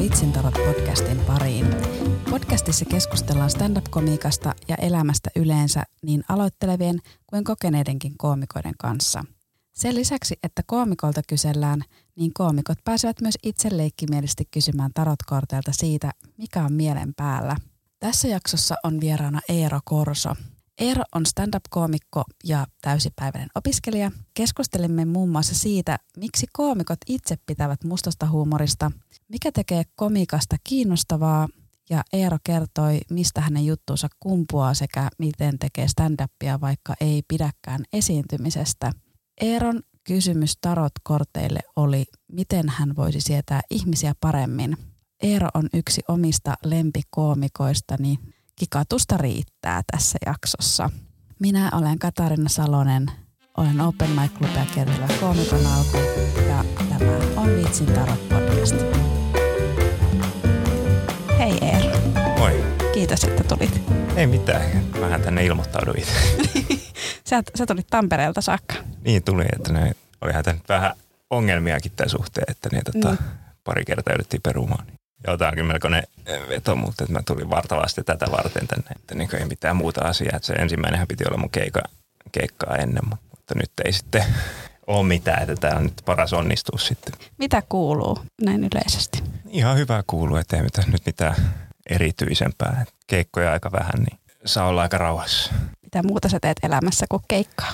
Vitsintarot podcastin pariin. Podcastissa keskustellaan stand-up-komiikasta ja elämästä yleensä niin aloittelevien kuin kokeneidenkin koomikoiden kanssa. Sen lisäksi, että koomikolta kysellään, niin koomikot pääsevät myös itse leikkimielisesti kysymään tarotkorteilta siitä, mikä on mielen päällä. Tässä jaksossa on vieraana Eero Korso – Eero on stand-up-koomikko ja täysipäiväinen opiskelija. Keskustelimme muun muassa siitä, miksi koomikot itse pitävät mustasta huumorista, mikä tekee komikasta kiinnostavaa ja Eero kertoi, mistä hänen juttuunsa kumpuaa sekä miten tekee stand-upia, vaikka ei pidäkään esiintymisestä. Eeron kysymys tarot-korteille oli, miten hän voisi sietää ihmisiä paremmin. Eero on yksi omista lempikoomikoistani kikatusta riittää tässä jaksossa. Minä olen Katarina Salonen, olen Open Mic Clubia kertovä koomikon alku ja tämä on Vitsin Tarot podcast. Hei Eero. Moi. Kiitos, että tulit. Ei mitään, vähän tänne ilmoittauduin. sä, sä tulit Tampereelta saakka. Niin tuli, että ne olihan nyt vähän ongelmiakin tämän suhteen, että ne tota, mm. pari kertaa jouduttiin perumaan. Joo, tämä onkin melkoinen veto, mutta että mä tulin vartavasti tätä varten tänne, että niin ei mitään muuta asiaa. Että se ensimmäinenhän piti olla mun keikka, keikkaa ennen, mutta nyt ei sitten ole mitään, että tämä on nyt paras onnistua sitten. Mitä kuuluu näin yleisesti? Ihan hyvää kuuluu, että ei mitään, nyt mitään erityisempää. Keikkoja aika vähän, niin saa olla aika rauhassa. Mitä muuta sä teet elämässä kuin keikkaa?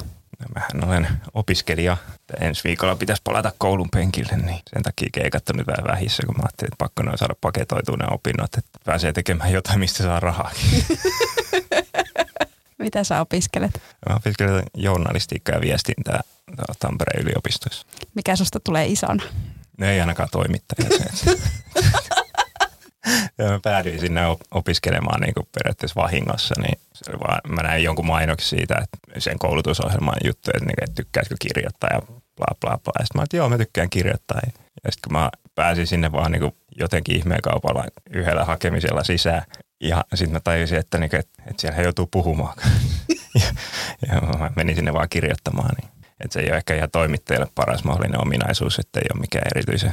Mähän olen opiskelija. Ensi viikolla pitäisi palata koulun penkille, niin sen takia keikat on nyt vähän vähissä, kun mä ajattelin, että pakko noin saada paketoitua ne opinnot, että pääsee tekemään jotain, mistä saa rahaa. Mitä sä opiskelet? Mä opiskelen journalistiikkaa ja viestintää Tampereen yliopistossa. Mikä susta tulee isona? No ei ainakaan toimittaja. ja mä päädyin sinne opiskelemaan niin kuin periaatteessa vahingossa, niin se oli vaan, mä näin jonkun mainoksen siitä, että sen koulutusohjelman juttu, että, niin, että tykkäisikö kirjoittaa ja bla bla bla. Ja sitten mä että joo, mä tykkään kirjoittaa. Ja sitten kun mä pääsin sinne vaan niin kuin jotenkin ihmeen kaupalla yhdellä hakemisella sisään, ja sitten mä tajusin, että, niin, että, että siellä he joutuu puhumaan. ja, ja mä menin sinne vaan kirjoittamaan. Niin. Että se ei ole ehkä ihan toimittajalle paras mahdollinen ominaisuus, että ei ole mikään erityisen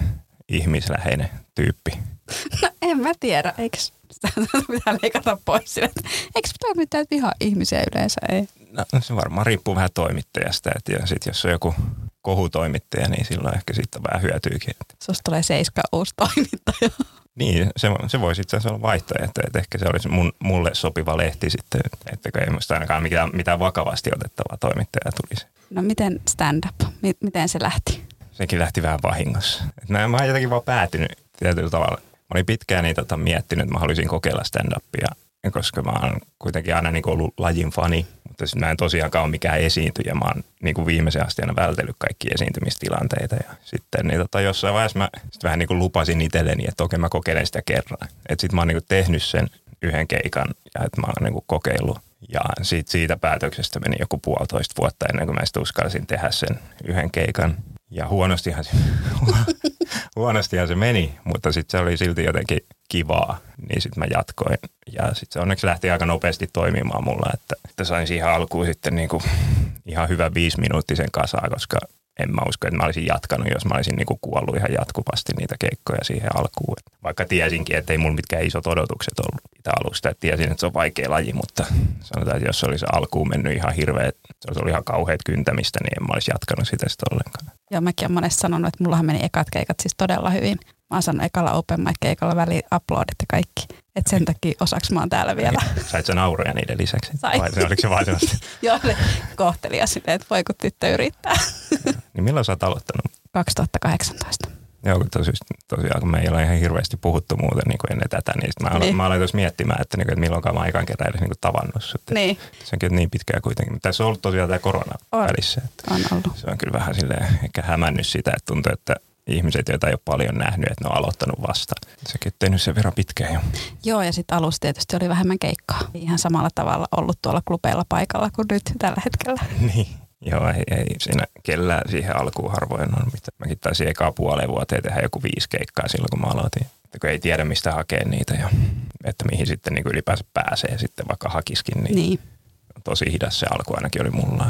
ihmisläheinen tyyppi. No en mä tiedä, eikö pitää leikata pois sille, eikö toimittajat vihaa ihmisiä yleensä, ei? No se varmaan riippuu vähän toimittajasta, että ja sit jos on joku kohutoimittaja, niin silloin ehkä siitä vähän hyötyykin. Susta tulee seiska uusi toimittaja. Niin, se, se voisi itse asiassa olla vaihtoehto, että ehkä se olisi mun, mulle sopiva lehti sitten, että ei musta ainakaan mitään, mitään vakavasti otettavaa toimittajaa tulisi. No miten stand-up, miten se lähti? Sekin lähti vähän vahingossa. Mä, mä oon jotenkin vaan päätynyt tietyllä tavalla. Olin pitkään niin tota, miettinyt, että mä haluaisin kokeilla stand-upia, koska mä oon kuitenkin aina niin ollut lajin fani, mutta sitten mä en tosiaankaan ole mikään esiintyjä. Mä oon niin kuin viimeisen asti aina vältellyt kaikki esiintymistilanteita. Ja sitten niin tota, jossain vaiheessa mä sit vähän niin kuin lupasin itselleni, että okei mä kokeilen sitä kerran. Että sitten mä oon niin kuin tehnyt sen yhden keikan ja että mä oon niin kuin kokeillut. Ja siitä, siitä päätöksestä meni joku puolitoista vuotta ennen kuin mä uskalsin tehdä sen yhden keikan. Ja huonostihan se, huonostihan se meni, mutta sitten se oli silti jotenkin kivaa, niin sitten mä jatkoin. Ja sitten se onneksi lähti aika nopeasti toimimaan mulla, että, että sain siihen alkuun sitten niinku ihan hyvä viisi minuuttisen kasaan, koska en mä usko, että mä olisin jatkanut, jos mä olisin niinku kuollut ihan jatkuvasti niitä keikkoja siihen alkuun. Vaikka tiesinkin, että ei mulla mitkään isot odotukset ollut sitä alusta. Että tiesin, että se on vaikea laji, mutta sanotaan, että jos se olisi alkuun mennyt ihan hirveä, se olisi ollut ihan kauheat kyntämistä, niin en mä olisi jatkanut sitä sitten ollenkaan. Joo, mäkin olen monesti sanonut, että mullahan meni ekat keikat siis todella hyvin. Mä oon sanonut ekalla open mic keikalla väli uploadit ja kaikki. Että sen takia osaks mä oon täällä vielä. Sait sä nauroja niiden lisäksi? Sain. Vai oliko se vaan Joo, ne silleen, että voi kun tyttö yrittää. Niin milloin sä oot aloittanut? 2018. Joo, kun tosi, tosiaan kun me ei ole ihan hirveästi puhuttu muuten niin kuin ennen tätä, niin mä, niin. mä aloin tuossa miettimään, että, niin kuin, että milloinkaan mä aikaan kerran edes niin kuin tavannut sut. Niin. Se on kyllä niin pitkää kuitenkin. Tässä on ollut tosiaan tämä korona on. välissä. Että on ollut. Se on kyllä vähän silleen ehkä hämännyt sitä, että tuntuu, että ihmiset, joita ei ole paljon nähnyt, että ne on aloittanut vasta. Sekin on tehnyt sen verran pitkään jo. Joo, ja sitten alussa tietysti oli vähemmän keikkaa. Ihan samalla tavalla ollut tuolla klubeilla paikalla kuin nyt tällä hetkellä. niin. Joo, ei, ei siinä kellään siihen alkuun harvoin on. Mäkin taisin ekaa puoleen vuoteen tehdä joku viisi keikkaa silloin, kun mä aloitin. Että kun ei tiedä, mistä hakee niitä ja että mihin sitten niin ylipäänsä pääsee sitten vaikka hakiskin. Niin, niin. tosi hidas se alku ainakin oli mulla.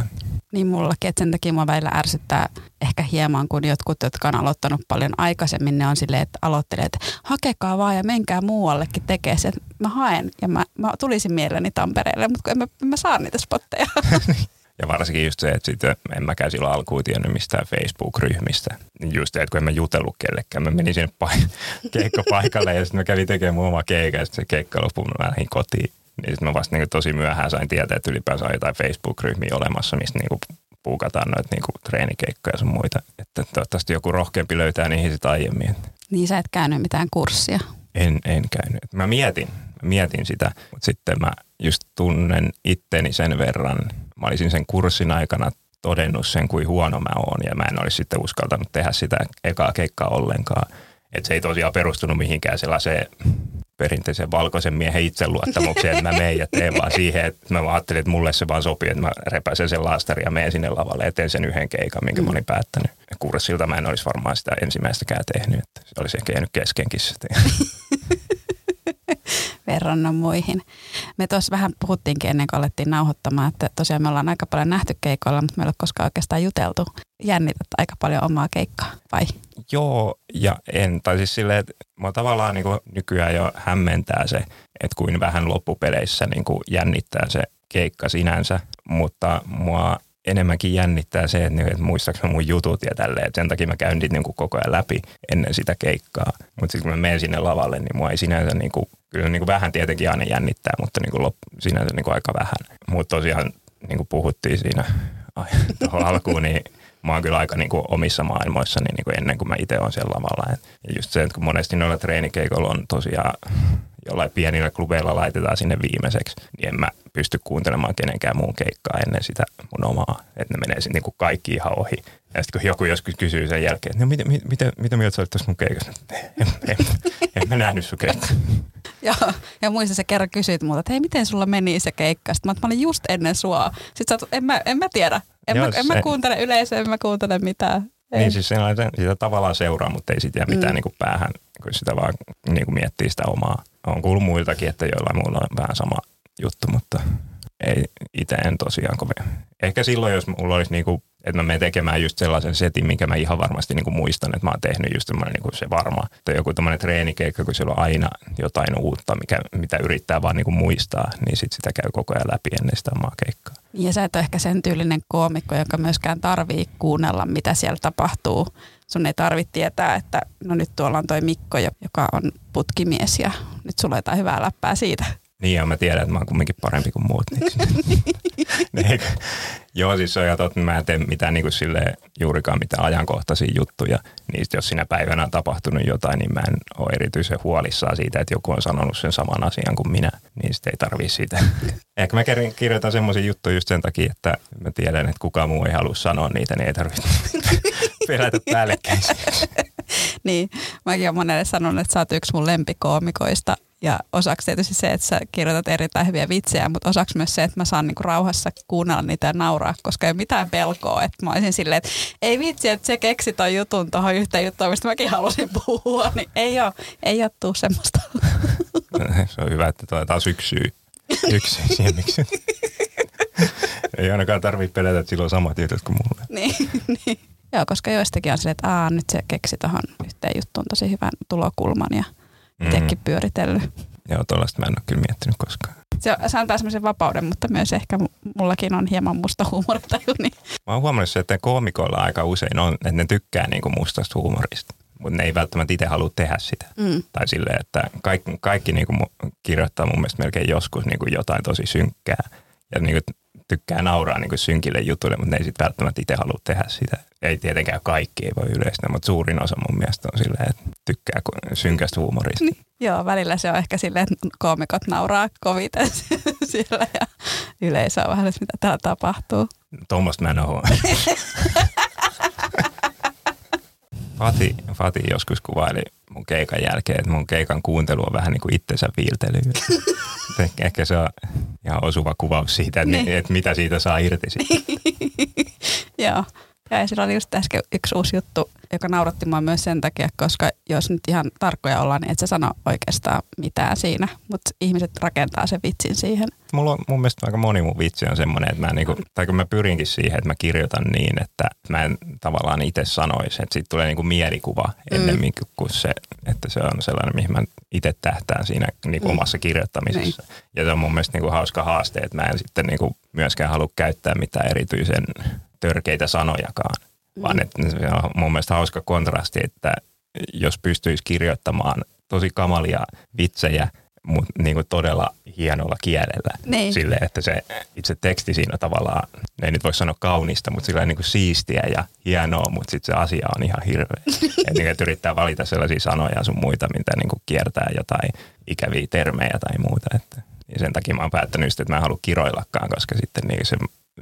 Niin mullakin, että sen takia mua välillä ärsyttää ehkä hieman, kun jotkut, jotka on aloittanut paljon aikaisemmin, ne on silleen, että aloittelee, että hakekaa vaan ja menkää muuallekin tekee se. Mä haen ja mä, mä tulisin mielelläni Tampereelle, mutta en mä, en mä saa niitä spotteja. Ja varsinkin just se, että sitten en mäkään silloin alkuun tiennyt mistään Facebook-ryhmistä. Just se, että kun en mä jutellut kellekään, mä menin sinne paik- keikkapaikalle ja sitten mä kävin tekemään mun oma keikka ja sitten se keikka loppuun mä lähdin kotiin. Niin sitten mä vasta niin tosi myöhään sain tietää, että ylipäänsä on jotain Facebook-ryhmiä olemassa, mistä niin puukataan noita niin treenikeikkoja ja sun muita. Että toivottavasti joku rohkeampi löytää niihin sitten aiemmin. Niin sä et käynyt mitään kurssia? En, en käynyt. Mä mietin, mä mietin sitä, mutta sitten mä just tunnen itteni sen verran. Mä olisin sen kurssin aikana todennut sen, kuin huono mä oon, ja mä en olisi sitten uskaltanut tehdä sitä ekaa keikkaa ollenkaan. Että se ei tosiaan perustunut mihinkään sellaiseen perinteisen valkoisen miehen itseluottamukseen, että mä menen ja teen vaan siihen, että mä ajattelin, että mulle se vaan sopii, että mä repäisen sen laastari ja menen sinne lavalle ja teen sen yhden keikan, minkä mm. mä olin päättänyt. Ja kurssilta mä en olisi varmaan sitä ensimmäistäkään tehnyt, että se olisi ehkä jäänyt keskenkin verranna muihin. Me tuossa vähän puhuttiinkin ennen kuin alettiin nauhoittamaan, että tosiaan me ollaan aika paljon nähty keikoilla, mutta meillä ei ole koskaan oikeastaan juteltu. Jännität aika paljon omaa keikkaa, vai? Joo ja en. Tai siis silleen, että mua tavallaan niin kuin nykyään jo hämmentää se, että kuin vähän loppupeleissä niin kuin jännittää se keikka sinänsä, mutta mua enemmänkin jännittää se, että, että muistaaks mä mun jutut ja tälleen. Sen takia mä käyn niin kuin koko ajan läpi ennen sitä keikkaa. Mutta sitten kun mä menen sinne lavalle, niin mua ei sinänsä, niin kuin, kyllä niin kuin vähän tietenkin aina jännittää, mutta niin kuin lop, sinänsä niin kuin aika vähän. Mutta tosiaan niin kuin puhuttiin siinä tuohon alkuun, niin mä oon kyllä aika niin kuin omissa maailmoissani niin kuin ennen kuin mä itse olen siellä lavalla. Ja just se, että kun monesti noilla treenikeikoilla on tosiaan jollain pienillä klubeilla laitetaan sinne viimeiseksi, niin en mä pysty kuuntelemaan kenenkään muun keikkaa ennen sitä mun omaa. Että ne menee sitten niin kuin kaikki ihan ohi. Ja sitten kun joku joskus kysyy sen jälkeen, että no mitä, mitä, mitä, mitä mieltä sä olit tässä mun keikassa? En, en, en, mä nähnyt sun keikkaa. Joo, ja muista se kerran kysyit multa, että hei, miten sulla meni se keikka? Sitten mä, mä olin just ennen sua. Sitten sä en mä, en mä tiedä. En, Joo, mä, en mä kuuntele yleisöä, en mä kuuntele mitään. Ei. Niin siis sitä tavallaan seuraa, mutta ei sitä jää mitään mm. niin kuin päähän, kun sitä vaan niin kuin miettii sitä omaa. On kuullut muiltakin, että joillain muilla on vähän sama juttu, mutta ei itse en tosiaan kovin. Ehkä silloin, jos mulla olisi niinku, että mä menen tekemään just sellaisen setin, minkä mä ihan varmasti niinku muistan, että mä oon tehnyt just semmoinen niinku se varma. Tai joku tämmöinen treenikeikka, kun siellä on aina jotain uutta, mikä, mitä yrittää vaan niinku muistaa, niin sit sitä käy koko ajan läpi ennen sitä omaa keikkaa. Ja sä et ole ehkä sen tyylinen koomikko, joka myöskään tarvii kuunnella, mitä siellä tapahtuu. Sun ei tarvitse tietää, että no nyt tuolla on toi Mikko, joka on putkimies ja nyt sulla jotain hyvää läppää siitä niin, ja mä tiedän, että mä oon kumminkin parempi kuin muut. Niin. Joo, siis se on totta, mä en tee mitään niin kuin sille, juurikaan mitään ajankohtaisia juttuja. Niin jos siinä päivänä on tapahtunut jotain, niin mä en ole erityisen huolissaan siitä, että joku on sanonut sen saman asian kuin minä. Niin sitten ei tarvii siitä. Ehkä mä kirjoitan semmoisia juttuja just sen takia, että mä tiedän, että kukaan muu ei halua sanoa niitä, niin ei tarvitse pelätä päällekkäin. niin, mäkin olen monelle sanonut, että sä oot yksi mun lempikoomikoista ja osaksi tietysti se, että sä kirjoitat erittäin hyviä vitsejä, mutta osaksi myös se, että mä saan niinku rauhassa kuunnella niitä ja nauraa, koska ei ole mitään pelkoa. Että mä olisin silleen, että ei vitsi, että se keksi ton jutun tuohon yhteen juttuun, mistä mäkin halusin puhua. Niin ei ole, ei ole tuu semmoista. Se on hyvä, että tuo taas yksi syy. Yksi syy siihen, miksi. ei ainakaan tarvitse pelätä, että sillä on samat jutut kuin mulle. niin, niin. Joo, koska joistakin on silleen, että Aa, nyt se keksi tuohon yhteen juttuun tosi hyvän tulokulman ja – itsekin mm. pyöritellyt. Joo, tuollaista mä en ole kyllä miettinyt koskaan. Se, se antaa semmoisen vapauden, mutta myös ehkä mullakin on hieman musta huumorintaju. Niin. Mä oon huomannut se, että koomikoilla aika usein on, että ne tykkää niinku mustasta huumorista mutta ne ei välttämättä itse halua tehdä sitä. Mm. Tai silleen, että kaikki, kaikki niinku kirjoittaa mun mielestä melkein joskus niinku jotain tosi synkkää. Ja niinku tykkää nauraa niin synkille jutuille, mutta ne ei sitten välttämättä itse halua tehdä sitä. Ei tietenkään kaikki ei voi yleistä, mutta suurin osa mun mielestä on silleen, että tykkää synkästä huumorista. Niin, joo, välillä se on ehkä silleen, että koomikot nauraa koviten siellä ja yleisö on vähän, että mitä täällä tapahtuu. Tuommoista mä en ole Fati, Fati joskus kuvaili mun keikan jälkeen, että mun keikan kuuntelu on vähän niin kuin itsensä viiltely. Ehkä se on ihan osuva kuvaus siitä, että, niin. että mitä siitä saa irti Joo. Ja sillä oli just äsken yksi uusi juttu, joka nauratti mua myös sen takia, koska jos nyt ihan tarkkoja ollaan, niin et sä sano oikeastaan mitään siinä, mutta ihmiset rakentaa sen vitsin siihen. Mulla on mun mielestä aika moni mun vitsi on semmoinen, että mä niinku, tai kun mä pyrinkin siihen, että mä kirjoitan niin, että mä en tavallaan itse sanoisi, että siitä tulee niinku mielikuva ennemmin mm. kuin se, että se on sellainen, mihin mä itse tähtään siinä niinku mm. omassa kirjoittamisessa. Niin. Ja se on mun mielestä niinku hauska haaste, että mä en sitten niinku myöskään halua käyttää mitään erityisen törkeitä sanojakaan, mm. vaan että se on mun mielestä hauska kontrasti, että jos pystyisi kirjoittamaan tosi kamalia vitsejä, mutta niin kuin todella hienolla kielellä. Niin. Sille, että se itse teksti siinä tavallaan, ei nyt voi sanoa kaunista, mutta sillä niin kuin siistiä ja hienoa, mutta sitten se asia on ihan hirveä. että, niin, että yrittää valita sellaisia sanoja sun muita, mitä niin kuin kiertää jotain ikäviä termejä tai muuta. Että, ja sen takia mä oon päättänyt, että mä en halua kiroillakaan, koska sitten niin se,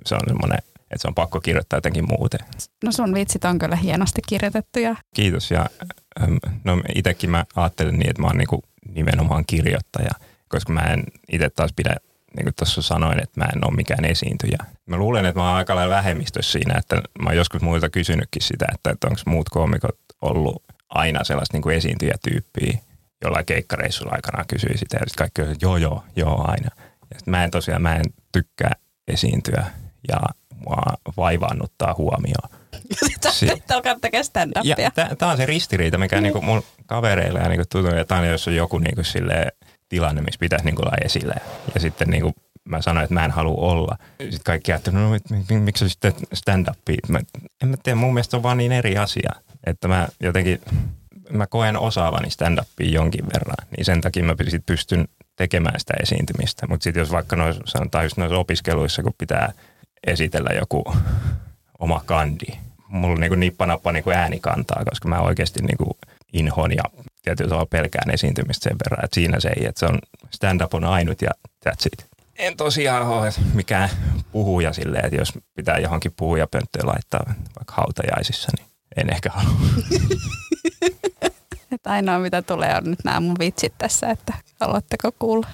se on semmoinen että se on pakko kirjoittaa jotenkin muuten. No sun vitsit on kyllä hienosti kirjoitettuja. Kiitos ja no itsekin mä ajattelen niin, että mä oon niinku nimenomaan kirjoittaja, koska mä en itse taas pidä, niin kuin tuossa sanoin, että mä en ole mikään esiintyjä. Mä luulen, että mä oon aika lailla vähemmistössä siinä, että mä oon joskus muilta kysynytkin sitä, että, että onko muut koomikot ollut aina sellaista niin kuin esiintyjätyyppiä, jollain keikkareissulla aikanaan kysyi sitä ja sitten kaikki että joo, joo, joo, aina. Ja mä en tosiaan, mä en tykkää esiintyä ja mua vaivaannuttaa huomioon. Sitten alkaa tekemään stand-upia. Tämä on se ristiriita, mikä mm. niinku mun kavereilla ja niinku tuntuu, että aina jos on joku niinku tilanne, missä pitäisi niinku olla esille. Ja sitten niinku mä sanoin, että mä en halua olla. Sitten kaikki ajattelivat, no miksi sä sitten stand-upia? Mä, en mä tiedä, mun mielestä on vaan niin eri asia, että mä jotenkin, mä koen osaavani stand-upia jonkin verran, niin sen takia mä pystyn tekemään sitä esiintymistä. Mutta sitten jos vaikka nois, sanotaan just noissa opiskeluissa, kun pitää esitellä joku oma kandi. Mulla on niin nippanappa niin äänikantaa, koska mä oikeasti niin kuin inhon ja tietyllä tavalla pelkään esiintymistä sen verran, että siinä se ei, että se on stand-up on ainut ja that's it. En tosiaan ole mikään puhuja silleen, että jos pitää johonkin puhujapönttöön laittaa vaikka hautajaisissa, niin en ehkä halua. että ainoa mitä tulee on nyt nämä mun vitsit tässä, että haluatteko kuulla?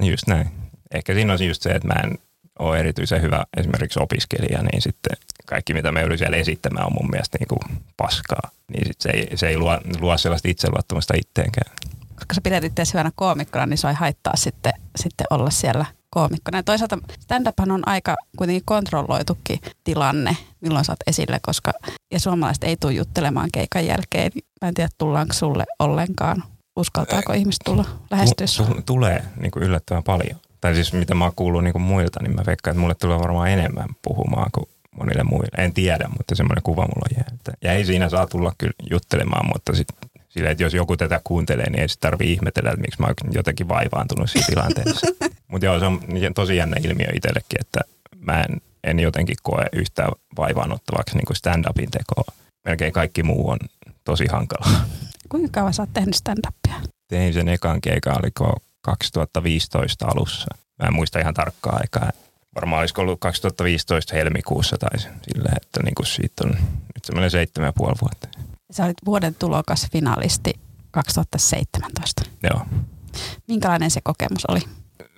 Just näin. Ehkä siinä on just se, että mä en ole erityisen hyvä esimerkiksi opiskelija, niin sitten kaikki mitä me joudun siellä esittämään on mun mielestä niin kuin paskaa. Niin sitten se ei, se ei luo, luo sellaista itseluottamusta itteenkään. Koska sä pidät itse hyvänä koomikkona, niin se ei haittaa sitten, sitten olla siellä koomikkona. Ja toisaalta stand on aika kuitenkin kontrolloitukin tilanne, milloin saat esille, koska ja suomalaiset ei tule juttelemaan keikan jälkeen. Mä en tiedä, tullaanko sulle ollenkaan. Uskaltaako ihmiset tulla lähestyä Tulee niin kuin yllättävän paljon tai siis mitä mä oon kuullut niin muilta, niin mä veikkaan, että mulle tulee varmaan enemmän puhumaan kuin monille muille. En tiedä, mutta semmoinen kuva mulla on jää. Ja ei siinä saa tulla kyllä juttelemaan, mutta sitten sillä, että jos joku tätä kuuntelee, niin ei se tarvitse ihmetellä, että miksi mä oon jotenkin vaivaantunut siinä tilanteessa. mutta joo, se on tosi jännä ilmiö itsellekin, että mä en, en jotenkin koe yhtään vaivaannuttavaksi niin kuin stand-upin tekoa. Melkein kaikki muu on tosi hankalaa. Kuinka kauan sä oot tehnyt stand-upia? Tein sen ekan keikan, oliko 2015 alussa. Mä en muista ihan tarkkaa aikaa. Varmaan olisiko ollut 2015 helmikuussa tai silleen, että niin kuin siitä on nyt semmoinen seitsemän ja puoli vuotta. Sä olit vuoden tulokas finalisti 2017. Joo. Minkälainen se kokemus oli?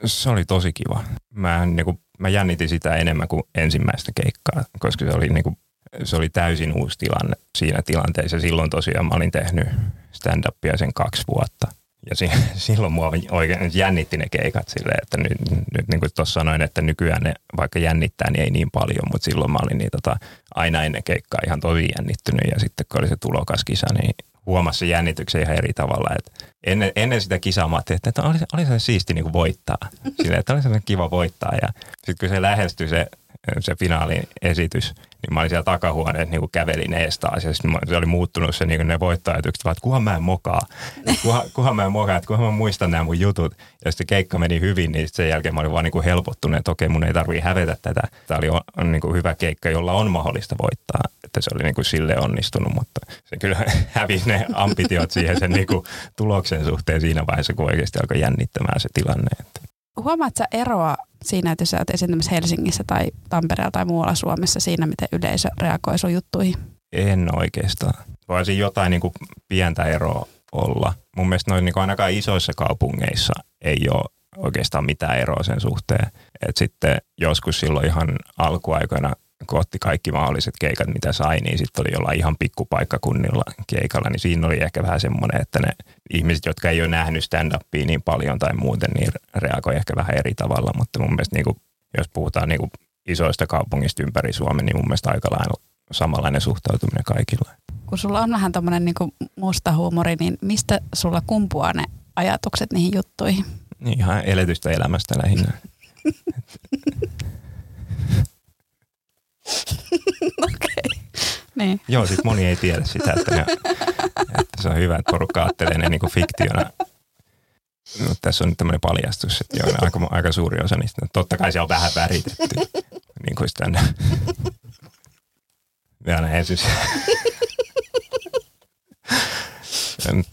Se oli tosi kiva. Mä, niin kuin, mä jännitin sitä enemmän kuin ensimmäistä keikkaa, koska se oli, niin kuin, se oli täysin uusi tilanne siinä tilanteessa. Silloin tosiaan mä olin tehnyt stand-upia sen kaksi vuotta – ja si- silloin mua oikein jännitti ne keikat silleen, että nyt, nyt niin kuin tuossa sanoin, että nykyään ne vaikka jännittää, niin ei niin paljon, mutta silloin mä olin niin tota, aina ennen keikkaa ihan tosi jännittynyt ja sitten kun oli se tulokaskisa, niin huomasi se jännityksen ihan eri tavalla. Että ennen, ennen sitä kisaa mä ajattelin, että oli, oli se siisti niin kuin voittaa. Silleen, että oli se kiva voittaa ja sitten kun se lähestyi se, se finaalin esitys, niin mä olin siellä takahuoneessa niin kävelin ees taas. Ja sitten se oli muuttunut se niin ne voittajatukset, että kuhan mä en mokaa. Kuhan, kuhan mä en mokaa, että kuhan mä muistan nämä mun jutut. Ja sitten keikka meni hyvin, niin sen jälkeen mä olin vaan niin kuin helpottunut, että okei, mun ei tarvii hävetä tätä. Tämä oli on, on niin kuin hyvä keikka, jolla on mahdollista voittaa. Että se oli niin kuin sille onnistunut, mutta se kyllä hävisi ne ambitiot siihen sen niin kuin tuloksen suhteen siinä vaiheessa, kun oikeasti alkoi jännittämään se tilanne. Että. Huomaatko eroa siinä, että jos sä oot esiintymässä Helsingissä tai Tampereella tai muualla Suomessa siinä, miten yleisö reagoi sun juttuihin? En oikeastaan. Voisi jotain niin kuin pientä eroa olla. Mun mielestä noin niin ainakaan isoissa kaupungeissa ei ole oikeastaan mitään eroa sen suhteen. Et sitten joskus silloin ihan alkuaikoina kun otti kaikki mahdolliset keikat, mitä sai, niin sitten oli jollain ihan pikkupaikkakunnilla keikalla, niin siinä oli ehkä vähän semmoinen, että ne ihmiset, jotka ei ole nähnyt stand-upia niin paljon tai muuten, niin reagoi ehkä vähän eri tavalla, mutta mun mielestä niin kuin, jos puhutaan niin kuin isoista kaupungista ympäri Suomen, niin mun mielestä aika lailla samanlainen suhtautuminen kaikilla. Kun sulla on vähän tämmöinen niin musta huumori, niin mistä sulla kumpuaa ne ajatukset niihin juttuihin? Niin ihan eletystä elämästä lähinnä. Okei. Niin. Joo, sit moni ei tiedä sitä, että, ne, että se on hyvä, että porukka ajattelee ne niin fiktiona. No, tässä on nyt tämmöinen paljastus, että joo, aika, aika suuri osa niistä. No, totta kai se on vähän väritetty, niin kuin sitä Ja näin siis.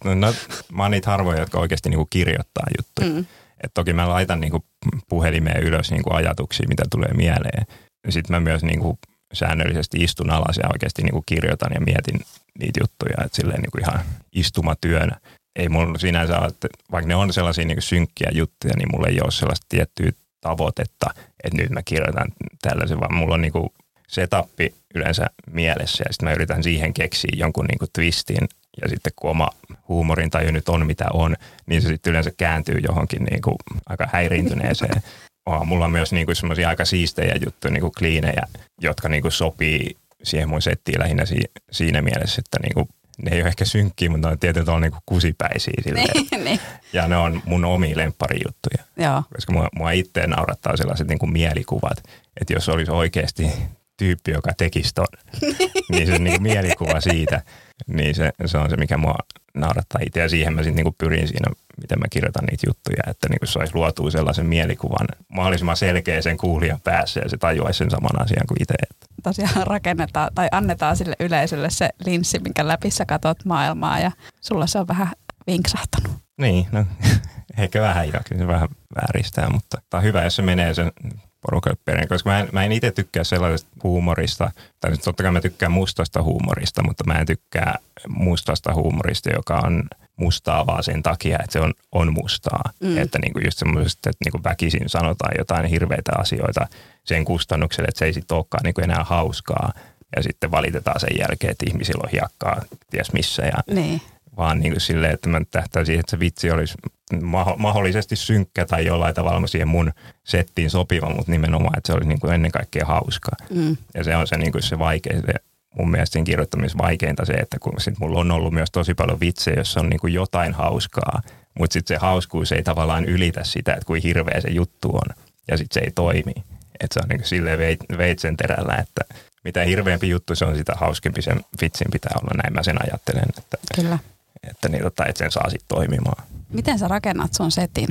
No, no, mä oon niitä harvoja, jotka oikeasti niinku kirjoittaa juttuja. Mm. Et toki mä laitan niinku puhelimeen ylös niinku ajatuksia, mitä tulee mieleen. Sitten mä myös niinku säännöllisesti istun alas ja oikeasti niinku kirjoitan ja mietin niitä juttuja, että silleen niinku ihan istumatyönä. Ei mulla sinänsä ole, että vaikka ne on sellaisia niinku synkkiä juttuja, niin mulla ei ole sellaista tiettyä tavoitetta, että nyt mä kirjoitan tällaisen, vaan mulla on niinku setappi yleensä mielessä ja sitten mä yritän siihen keksiä jonkun niinku twistin ja sitten kun oma huumorin tai nyt on mitä on, niin se sitten yleensä kääntyy johonkin niinku aika häiriintyneeseen. Oh, mulla on myös niinku semmoisia aika siistejä juttuja, niinku kliinejä, jotka niinku sopii siihen mun settiin lähinnä si- siinä mielessä, että niinku, ne ei ole ehkä synkkiä, mutta ne on tietysti tuolla niinku kusipäisiä. Niin, niin. Ja ne on mun omia lempparijuttuja. Joo. Koska mua, mua itse naurattaa sellaiset niinku mielikuvat, että jos olisi oikeasti tyyppi, joka tekisi ton, niin se niin mielikuva siitä, niin se, se on se, mikä mua naurattaa itse. Ja siihen mä sitten niin pyrin siinä, miten mä kirjoitan niitä juttuja, että niin se olisi luotua sellaisen mielikuvan mahdollisimman selkeä sen kuulijan päässä ja se tajuaisi sen saman asian kuin itse. Tosiaan rakennetaan tai annetaan sille yleisölle se linssi, minkä läpi sä katot maailmaa ja sulla se on vähän vinksahtanut. Niin, no ehkä vähän jo, kyllä se vähän vääristää, mutta tämä on hyvä, jos se menee sen porukalle perään, koska mä en, mä en itse tykkää sellaisesta huumorista, tai totta kai mä tykkään mustasta huumorista, mutta mä en tykkää mustasta huumorista, joka on mustaa vaan sen takia, että se on, on mustaa. Mm. Että niinku just semmoisesta, että niinku väkisin sanotaan jotain hirveitä asioita sen kustannukselle, että se ei sitten olekaan niinku enää hauskaa. Ja sitten valitetaan sen jälkeen, että ihmisillä on hiekkaa ties missä. Ja niin vaan niin kuin silleen, että mä tähtäisin, että se vitsi olisi mahdollisesti synkkä tai jollain tavalla siihen mun settiin sopiva, mutta nimenomaan, että se olisi niin kuin ennen kaikkea hauskaa. Mm. Ja se on se, niin kuin se vaikein, se mun mielestä siinä kirjoittamisessa vaikeinta se, että kun sit mulla on ollut myös tosi paljon vitsejä, jossa on niin kuin jotain hauskaa, mutta sitten se hauskuus ei tavallaan ylitä sitä, että kuin hirveä se juttu on, ja sitten se ei toimi. Että se on niin kuin silleen veitsen terällä, että mitä hirveämpi juttu se on, sitä hauskempi sen vitsin pitää olla, näin mä sen ajattelen. Että Kyllä että, niin, tota, että sen saa sitten toimimaan. Miten sä rakennat sun setin?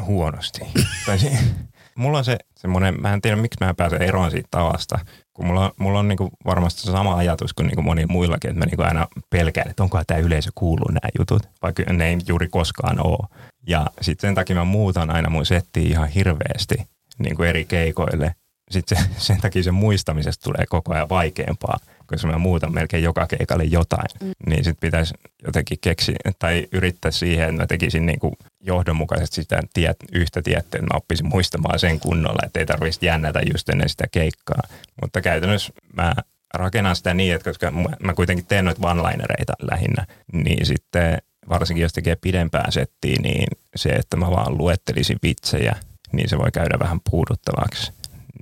Huonosti. mulla on se semmoinen, mä en tiedä miksi mä pääsen eroon siitä tavasta, kun mulla on, mulla on niinku varmasti sama ajatus kuin niinku moni muillakin, että mä niinku aina pelkään, että onko tämä yleisö kuullut nämä jutut, vaikka ne ei juuri koskaan ole. Ja sitten sen takia mä muutan aina mun settiin ihan hirveästi niinku eri keikoille. Sitten se, sen takia sen muistamisesta tulee koko ajan vaikeampaa koska mä muutan melkein joka keikalle jotain, mm. niin sitten pitäisi jotenkin keksiä tai yrittää siihen, että mä tekisin niin kuin johdonmukaisesti sitä tiet, yhtä tiettyä, että mä oppisin muistamaan sen kunnolla, että ei tarvitsisi jännätä just ennen sitä keikkaa. Mutta käytännössä mä rakennan sitä niin, että koska mä kuitenkin teen noita one-linereita lähinnä, niin sitten varsinkin jos tekee pidempää settiä, niin se, että mä vaan luettelisin vitsejä, niin se voi käydä vähän puuduttavaksi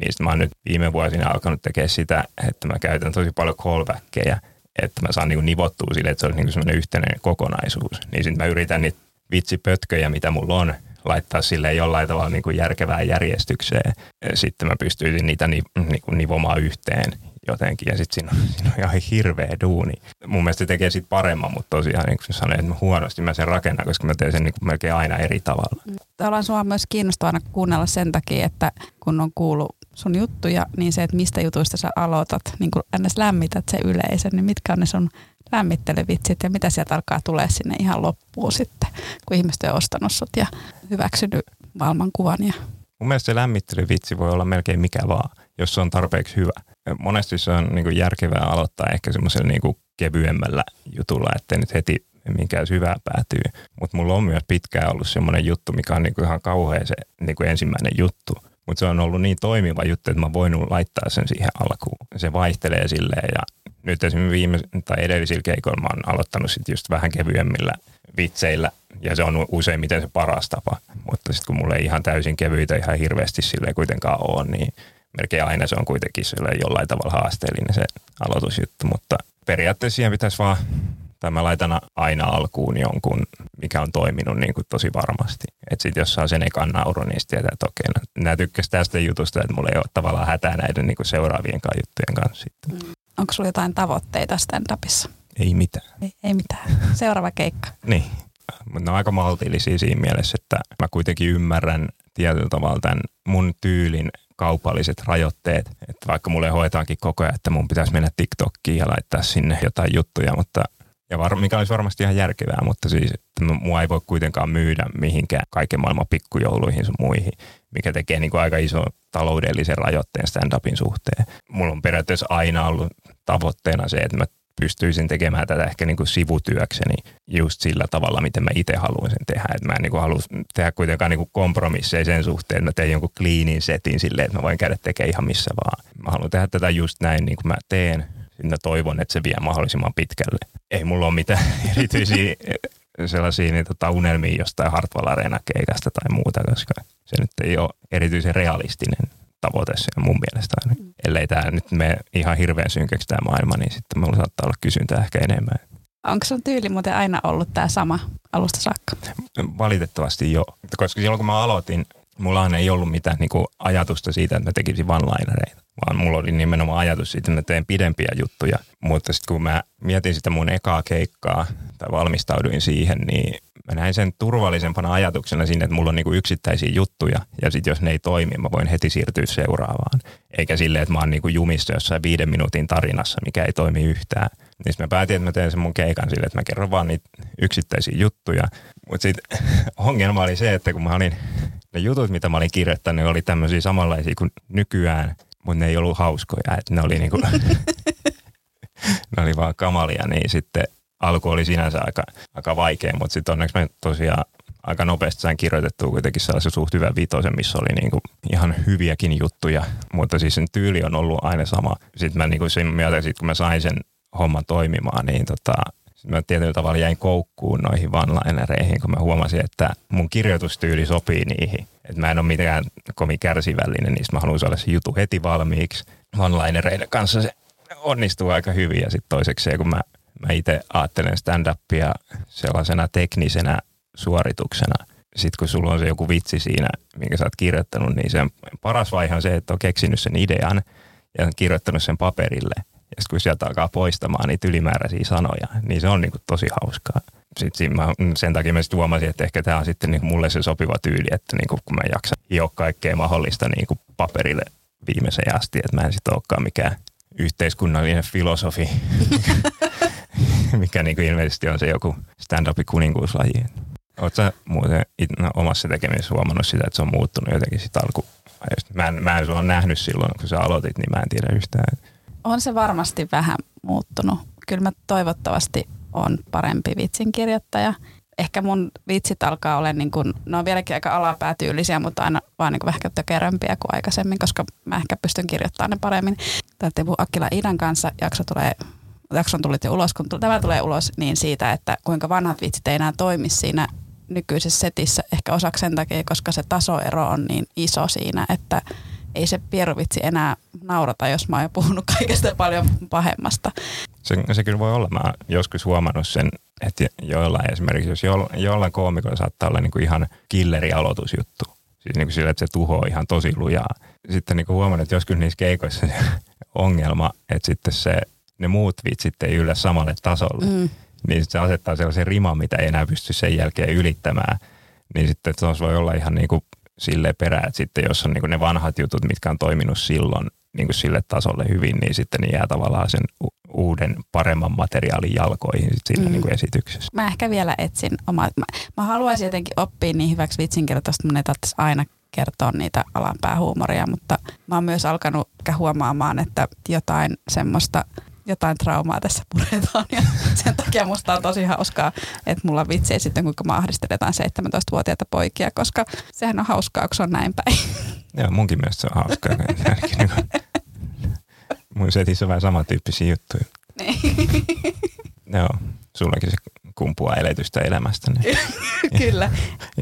niistä mä oon nyt viime vuosina alkanut tekemään sitä, että mä käytän tosi paljon callbackkejä, että mä saan niinku nivottua sille, että se olisi niinku semmoinen yhtenäinen kokonaisuus. Niin sitten mä yritän niitä vitsipötköjä, mitä mulla on, laittaa sille jollain tavalla niin kuin järkevään järjestykseen. Sitten mä pystyisin niitä ni, niin kuin nivomaan yhteen jotenkin ja sitten siinä, siinä on ihan hirveä duuni. Mun mielestä se tekee sitten paremman, mutta tosiaan niin kuin sanoin, että huonosti mä sen rakennan, koska mä teen sen niin kuin melkein aina eri tavalla. Ollaan sua myös kiinnostavana kuunnella sen takia, että kun on kuullut sun juttuja, niin se, että mistä jutuista sä aloitat, niin kun ns. lämmität se yleisö, niin mitkä on ne sun lämmittelyvitsit ja mitä sieltä alkaa tulee sinne ihan loppuun sitten, kun ihmiset on ostanut sut ja hyväksynyt maailmankuvan. Ja... Mun mielestä se lämmittelyvitsi voi olla melkein mikä vaan, jos se on tarpeeksi hyvä. Monesti se on niin järkevää aloittaa ehkä semmoisella niin kevyemmällä jutulla, ettei nyt heti minkään syvää päätyy. Mutta mulla on myös pitkään ollut semmoinen juttu, mikä on niin ihan kauhea se niin ensimmäinen juttu Mutta se on ollut niin toimiva juttu, että mä voinut laittaa sen siihen alkuun. Se vaihtelee silleen ja nyt esimerkiksi viime tai edellisillä keikoilla mä oon aloittanut sitten just vähän kevyemmillä vitseillä ja se on useimmiten se paras tapa. Mutta sitten kun mulle ei ihan täysin kevyitä ihan hirveästi sille kuitenkaan ole, niin melkein aina se on kuitenkin jollain tavalla haasteellinen se aloitusjuttu, mutta periaatteessa siihen pitäisi vaan tai mä laitan aina alkuun jonkun, mikä on toiminut niin kuin tosi varmasti. Että sitten jos saa sen ekan nauru, niin sitten tietää, että okei, no, nämä tykkäs tästä jutusta, että mulla ei ole tavallaan hätää näiden niin kuin seuraavien juttujen kanssa. Sitten. Onko sulla jotain tavoitteita stand-upissa? Ei mitään. Ei, ei mitään. Seuraava keikka. niin. Mutta ne on aika maltillisia siinä mielessä, että mä kuitenkin ymmärrän tietyllä tavalla tämän mun tyylin kaupalliset rajoitteet. Että vaikka mulle hoetaankin koko ajan, että mun pitäisi mennä TikTokkiin ja laittaa sinne jotain juttuja, mutta ja var, mikä olisi varmasti ihan järkevää, mutta siis että mua ei voi kuitenkaan myydä mihinkään kaiken maailman pikkujouluihin sun muihin, mikä tekee niin kuin aika iso taloudellisen rajoitteen stand-upin suhteen. Mulla on periaatteessa aina ollut tavoitteena se, että mä pystyisin tekemään tätä ehkä niin kuin sivutyökseni just sillä tavalla, miten mä itse haluan sen tehdä. Että mä en niin halua tehdä kuitenkaan niin kuin kompromisseja sen suhteen, että mä teen jonkun cleanin setin silleen, että mä voin käydä tekemään ihan missä vaan. Mä haluan tehdä tätä just näin, niin kuin mä teen. Sitten toivon, että se vie mahdollisimman pitkälle. Ei mulla ole mitään erityisiä sellaisia niin tota, unelmia jostain Hartwall Arena keikasta tai muuta, koska se nyt ei ole erityisen realistinen tavoite se mun mielestä aina. Ellei tämä nyt me ihan hirveän synkäksi tämä maailma, niin sitten mulla saattaa olla kysyntää ehkä enemmän. Onko sun tyyli muuten aina ollut tämä sama alusta saakka? Valitettavasti jo, koska silloin kun mä aloitin, mulla ei ollut mitään niin kuin, ajatusta siitä, että mä tekisin one-linereita, vaan mulla oli nimenomaan ajatus siitä, että mä teen pidempiä juttuja. Mutta sitten kun mä mietin sitä mun ekaa keikkaa tai valmistauduin siihen, niin mä näin sen turvallisempana ajatuksena siinä, että mulla on niinku yksittäisiä juttuja ja sitten jos ne ei toimi, mä voin heti siirtyä seuraavaan. Eikä silleen, että mä oon niinku jumissa jossain viiden minuutin tarinassa, mikä ei toimi yhtään. Niin mä päätin, että mä teen sen mun keikan silleen, että mä kerron vaan niitä yksittäisiä juttuja. Mutta sitten ongelma oli se, että kun mä olin, ne jutut, mitä mä olin kirjoittanut, oli tämmöisiä samanlaisia kuin nykyään, mutta ne ei ollut hauskoja. Että ne oli niinku, ne oli vaan kamalia, niin sitten alku oli sinänsä aika, aika vaikea, mutta sitten onneksi mä tosiaan aika nopeasti sain kirjoitettua kuitenkin sellaisen suht hyvän viitosen, missä oli niinku ihan hyviäkin juttuja, mutta siis sen tyyli on ollut aina sama. Sitten mä niinku sen mieltä, sit kun mä sain sen homman toimimaan, niin tota, mä tietyllä tavalla jäin koukkuun noihin one kun mä huomasin, että mun kirjoitustyyli sopii niihin. Että mä en ole mitenkään kovin kärsivällinen, niin mä haluan saada se jutu heti valmiiksi. one kanssa se onnistuu aika hyvin ja sitten toiseksi se, kun mä mä itse ajattelen stand-upia sellaisena teknisenä suorituksena. Sitten kun sulla on se joku vitsi siinä, minkä sä oot kirjoittanut, niin sen paras vaihe on se, että on keksinyt sen idean ja kirjoittanut sen paperille. Ja sitten kun sieltä alkaa poistamaan niitä ylimääräisiä sanoja, niin se on niin kuin tosi hauskaa. Sitten mä, sen takia mä sitten huomasin, että ehkä tämä on sitten niin kuin mulle se sopiva tyyli, että niin kuin kun mä jaksan hioa kaikkea mahdollista niin kuin paperille viimeiseen asti, että mä en sitten olekaan mikään yhteiskunnallinen filosofi, mikä niin kuin ilmeisesti on se joku stand-upin kuninkuuslaji. Oletko muuten no, omassa tekemisessä huomannut sitä, että se on muuttunut jotenkin sitä alku? Mä en, mä en sua nähnyt silloin, kun sä aloitit, niin mä en tiedä yhtään. On se varmasti vähän muuttunut. Kyllä mä toivottavasti on parempi vitsinkirjoittaja. Ehkä mun vitsit alkaa olla, niin kuin, ne on vieläkin aika alapäätyylisiä, mutta aina vaan niin vähän tökerömpiä kuin aikaisemmin, koska mä ehkä pystyn kirjoittamaan ne paremmin. Tätä Akkila Idan kanssa jakso tulee jakson tulit jo ulos, kun tämä tulee ulos, niin siitä, että kuinka vanhat vitsit ei enää toimi siinä nykyisessä setissä. Ehkä osaksi sen takia, koska se tasoero on niin iso siinä, että ei se pieruvitsi enää naurata, jos mä oon jo puhunut kaikesta paljon pahemmasta. Se, se kyllä voi olla. Mä oon joskus huomannut sen, että joillain esimerkiksi, jos jo, jollain koomikolla saattaa olla niin kuin ihan killeri aloitusjuttu. Siis niin kuin sillä, että se tuhoaa ihan tosi lujaa. Sitten niin kuin huomannut, että joskus niissä keikoissa ongelma, että sitten se ne muut vitsit ei yllä samalle tasolle, mm. niin se asettaa sellaisen riman, mitä ei enää pysty sen jälkeen ylittämään. Niin sitten se voi olla ihan niin kuin sille perää, että sitten jos on niin kuin ne vanhat jutut, mitkä on toiminut silloin niin kuin sille tasolle hyvin, niin sitten ne jää tavallaan sen uuden paremman materiaalin jalkoihin sit siinä mm. niin kuin esityksessä. Mä ehkä vielä etsin omaa. Mä, mä haluaisin jotenkin oppia niin hyväksi vitsinkertoista, mun ei tarvitsisi aina kertoa niitä alanpäähuumoria, mutta mä oon myös alkanut huomaamaan, että jotain semmoista jotain traumaa tässä puretaan ja sen takia musta on tosi hauskaa, että mulla on vitsejä sitten, kuinka mä ahdistelen jotain 17-vuotiaita poikia, koska sehän on hauskaa, kun se on näin päin. Joo, munkin mielestä se on hauskaa. Niin kuin, mun setissä on vähän samantyyppisiä juttuja. Niin. Joo, sullakin se kumpuaa eletystä elämästä. Niin Kyllä.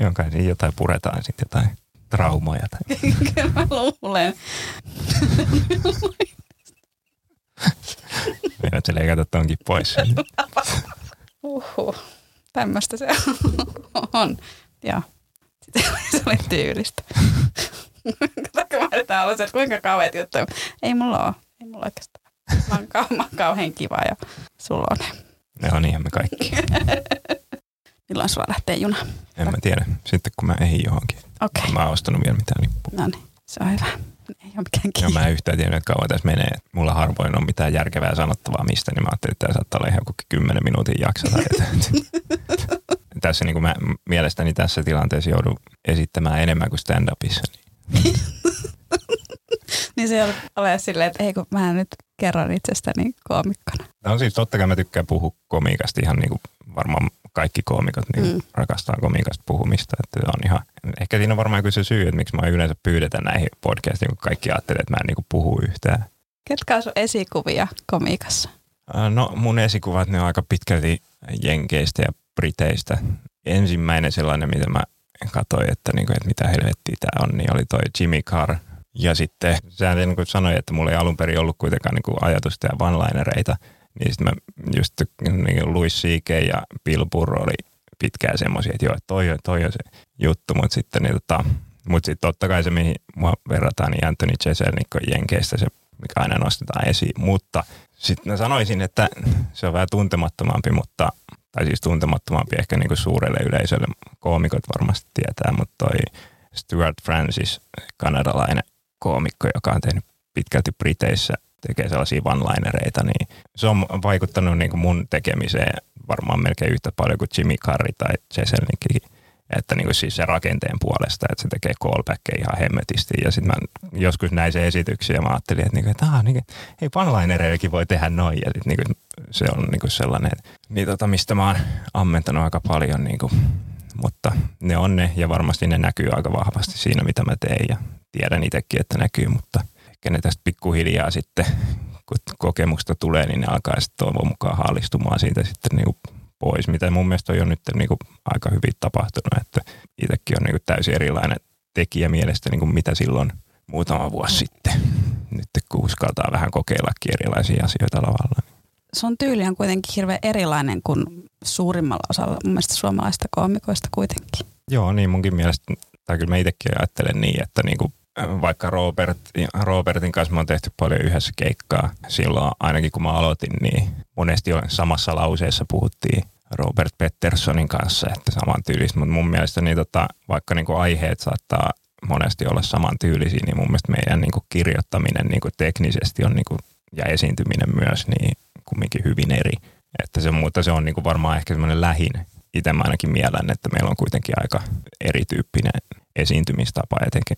jonka jotain puretaan sitten jotain traumoja. Tai. Kyllä mä luulen. Meidän se leikata tonkin pois. Uhu. Tämmöistä se on. Sitten se oli tyylistä. Katsokko mä yritän olla että kuinka kauheat juttuja. Ei mulla ole. Ei mulla oikeastaan. Mä oon, kau- mä oon kauhean kiva ja sulla on. Ne on ihan me kaikki. Milloin sulla lähtee juna? En mä tiedä. Sitten kun mä ehin johonkin. Okei. Okay. Mä oon ostanut vielä mitään lippua. No niin, se on hyvä. Ei ole mikään Ja kiinni. mä en yhtään tiedä, että kauan tässä menee. Mulla harvoin on mitään järkevää sanottavaa mistä, niin mä ajattelin, että tämä saattaa olla ihan joku 10 minuutin jakso. Tässä niin kuin mä mielestäni tässä tilanteessa joudun esittämään enemmän kuin stand-upissa. Niin Niin se ei ole silleen, että ei kun mä nyt kerron itsestäni koomikkona. No siis totta kai mä tykkään puhua komiikasta ihan niin kuin varmaan kaikki koomikot niin mm. Rakastaa komiikasta puhumista. Että on ihan, ehkä siinä on varmaan joku se syy, että miksi mä yleensä pyydetä näihin podcastiin, kun kaikki ajattelee, että mä en niin kuin puhu yhtään. Ketkä on sun esikuvia komiikassa? Ää, No mun esikuvat ne on aika pitkälti jenkeistä ja briteistä. Ensimmäinen sellainen, mitä mä katsoin, että, niinku, että mitä helvettiä tämä on, niin oli toi Jimmy Carr. Ja sitten sehän niin kuin sanoin, että mulla ei alun perin ollut kuitenkaan niin kuin ajatusta ja one-linereita. Niin sitten mä just niin Louis C.K. ja Bill Burr oli pitkään semmoisia, että joo, toi on, toi on se juttu. Mutta sitten niin, tota, mut sit totta kai se, mihin mua verrataan, niin Anthony Jeselnik on Jenkeistä se, mikä aina nostetaan esiin. Mutta sitten mä sanoisin, että se on vähän tuntemattomampi, mutta, tai siis tuntemattomampi ehkä niin kuin suurelle yleisölle. Koomikot varmasti tietää, mutta toi Stuart Francis, kanadalainen koomikko, joka on tehnyt pitkälti Briteissä, tekee sellaisia one-linereita, niin se on vaikuttanut niin kuin mun tekemiseen varmaan melkein yhtä paljon kuin Jimmy Carrey tai Jeselnikkikin. Että niin kuin siis se rakenteen puolesta, että se tekee callbackkejä ihan hemmetisti. Ja sitten mä joskus näin se esityksiä ja mä ajattelin, että, niin kuin, että ah, niin kuin, hei one-linereillakin voi tehdä noin. Ja sit, niin kuin, se on niin kuin sellainen, niin tota, mistä mä oon ammentanut aika paljon. Niin kuin, mutta ne on ne ja varmasti ne näkyy aika vahvasti siinä, mitä mä teen ja tiedän itsekin, että näkyy, mutta ehkä ne tästä pikkuhiljaa sitten, kun kokemusta tulee, niin ne alkaa sitten toivon mukaan haalistumaan siitä sitten niin kuin pois, mitä mun mielestä on jo nyt niin kuin aika hyvin tapahtunut, että itsekin on niin kuin täysin erilainen tekijä mielestäni kuin mitä silloin muutama vuosi sitten. Nyt kun uskaltaa vähän kokeillakin erilaisia asioita lavalla. Sun tyyli on kuitenkin hirveän erilainen kuin suurimmalla osalla mun mielestä suomalaista koomikoista kuitenkin. Joo, niin munkin mielestä, tai kyllä mä itsekin ajattelen niin, että niinku, äh, vaikka Robert, Robertin kanssa oon tehty paljon yhdessä keikkaa. Silloin ainakin kun mä aloitin, niin monesti samassa lauseessa puhuttiin Robert Petterssonin kanssa, että saman tyylistä, mutta mun mielestä niin tota, vaikka niinku aiheet saattaa monesti olla saman tyylisiä, niin mun mielestä meidän niinku kirjoittaminen niinku teknisesti on niinku, ja esiintyminen myös niin kumminkin hyvin eri. Että se, mutta se on niinku varmaan ehkä semmoinen lähin. Itse mä ainakin mielen, että meillä on kuitenkin aika erityyppinen esiintymistapa, etenkin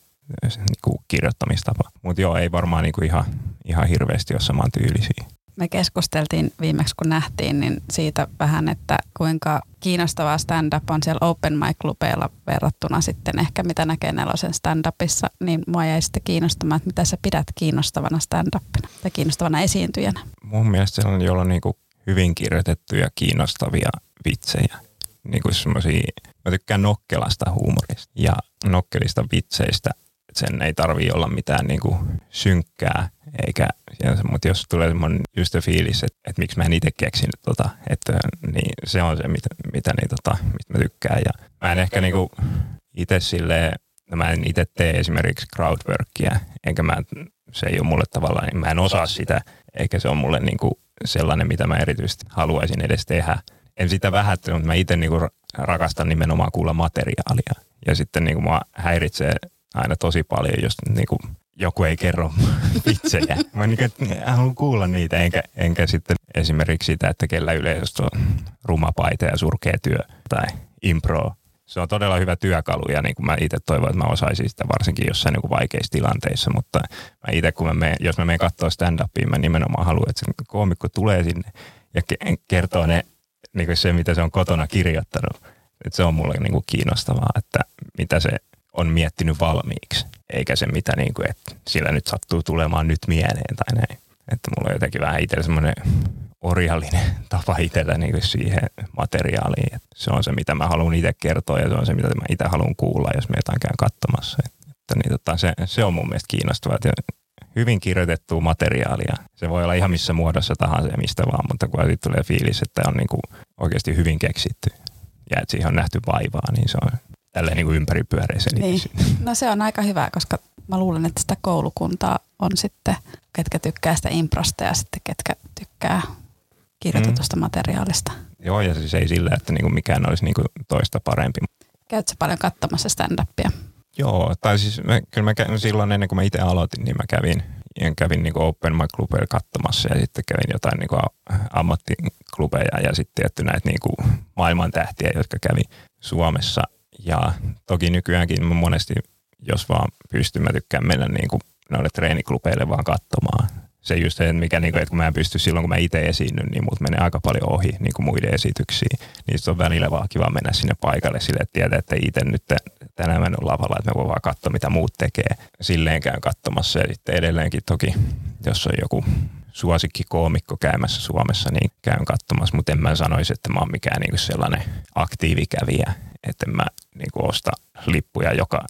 niinku kirjoittamistapa. Mutta joo, ei varmaan niinku ihan, ihan hirveästi ole saman tyylisiä. Me keskusteltiin viimeksi, kun nähtiin, niin siitä vähän, että kuinka kiinnostavaa stand-up on siellä open mic-klubeilla verrattuna sitten ehkä mitä näkee nelosen stand-upissa, niin mua jäi sitten kiinnostamaan, että mitä sä pidät kiinnostavana stand-upina tai kiinnostavana esiintyjänä. Mun mielestä sellainen, jolla on niinku hyvin kirjoitettuja, kiinnostavia vitsejä. Niinku semmosia, mä tykkään nokkelasta huumorista ja nokkelista vitseistä. Sen ei tarvii olla mitään niinku synkkää, eikä, mutta jos tulee semmoinen just fiilis, että, että miksi mä en itse keksinyt tota, että niin se on se, mitä, mitä niin, tota, mistä mä tykkään. Ja mä en ehkä niinku itse silleen, no mä en itse tee esimerkiksi crowdworkia, enkä mä, se ei ole mulle tavallaan, niin mä en osaa sitä, eikä se ole mulle niinku sellainen, mitä mä erityisesti haluaisin edes tehdä. En sitä vähättele, mutta mä itse niinku rakastan nimenomaan kuulla materiaalia. Ja sitten niinku mua häiritsee aina tosi paljon, jos niinku joku ei kerro vitsejä. Mä niinku, että haluan kuulla niitä, enkä, enkä sitten esimerkiksi sitä, että kellä yleisöstä on ruma paita ja surkea työ tai impro. Se on todella hyvä työkalu ja niin kuin mä itse toivon, että mä osaisin sitä varsinkin jossain niin kuin vaikeissa tilanteissa, mutta mä itse kun mä menen, jos mä menen katsoa stand-upia, mä nimenomaan haluan, että se koomikko tulee sinne ja ke- kertoo ne, niin kuin se, mitä se on kotona kirjoittanut. Että se on mulle niin kuin kiinnostavaa, että mitä se on miettinyt valmiiksi, eikä se mitä niin kuin, että sillä nyt sattuu tulemaan nyt mieleen tai näin. Että mulla on jotenkin vähän itsellä semmoinen orjallinen tapa itsellä niin siihen materiaaliin. Että se on se, mitä mä haluan itse kertoa ja se on se, mitä mä itse haluan kuulla, jos me jotain käyn katsomassa. Että, niin tota, se, se on mun mielestä kiinnostavaa. Että hyvin kirjoitettua materiaalia. Se voi olla ihan missä muodossa tahansa ja mistä vaan, mutta kun siitä tulee fiilis, että on niin kuin oikeasti hyvin keksitty ja että siihen on nähty vaivaa, niin se on tälleen niin kuin ympäripyöreä selitys. Niin. No se on aika hyvä, koska mä luulen, että sitä koulukuntaa on sitten, ketkä tykkää sitä improsta ja sitten ketkä tykkää kirjoitetusta mm. materiaalista. Joo, ja siis ei sillä, että niinku mikään olisi niinku toista parempi. Käytkö paljon katsomassa stand-upia? Joo, tai siis mä, kyllä mä kävin silloin ennen kuin mä itse aloitin, niin mä kävin, kävin niinku Open Mic Clubeilla katsomassa ja sitten kävin jotain niinku ammattiklubeja ja sitten tietty näitä niinku maailman tähtiä, jotka kävi Suomessa. Ja toki nykyäänkin mä monesti, jos vaan pystyn, mä tykkään mennä niinku noille treeniklubeille vaan katsomaan se just se, mikä, niin kuin, että kun mä en pysty silloin, kun mä itse esiinnyn, niin mut menee aika paljon ohi niin kuin muiden esityksiin. Niin on välillä vaan kiva mennä sinne paikalle sille, että tietää, että itse nyt tänään mä en ole lavalla, että me voi vaan katsoa, mitä muut tekee. Silleen käyn katsomassa ja sitten edelleenkin toki, jos on joku suosikki koomikko käymässä Suomessa, niin käyn katsomassa, mutta en mä sanoisi, että mä oon mikään niin kuin sellainen aktiivikävijä, että mä niin kuin osta lippuja joka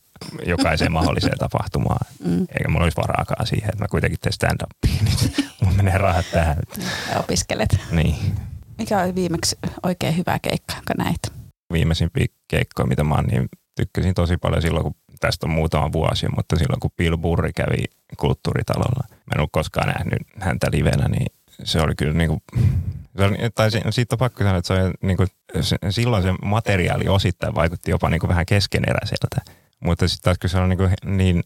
jokaiseen mahdolliseen tapahtumaan. Mm. Eikä mulla olisi varaakaan siihen, että mä kuitenkin teen stand-upia, niin mulla menee rahat tähän. Ja opiskelet. Niin. Mikä oli viimeksi oikein hyvä keikka, jonka näit? Viimeisimpiä keikkoja, mitä mä oon, niin tykkäsin tosi paljon silloin, kun tästä on muutama vuosi, mutta silloin kun Bill Burri kävi kulttuuritalolla, mä en ollut koskaan nähnyt häntä livenä, niin se oli kyllä niin kuin, se oli, tai siitä on pakko sanoa, että se oli, niin kuin, se, silloin se materiaali osittain vaikutti jopa niin kuin vähän keskeneräiseltä. Mutta sitten taas kun se on niin, kuin niin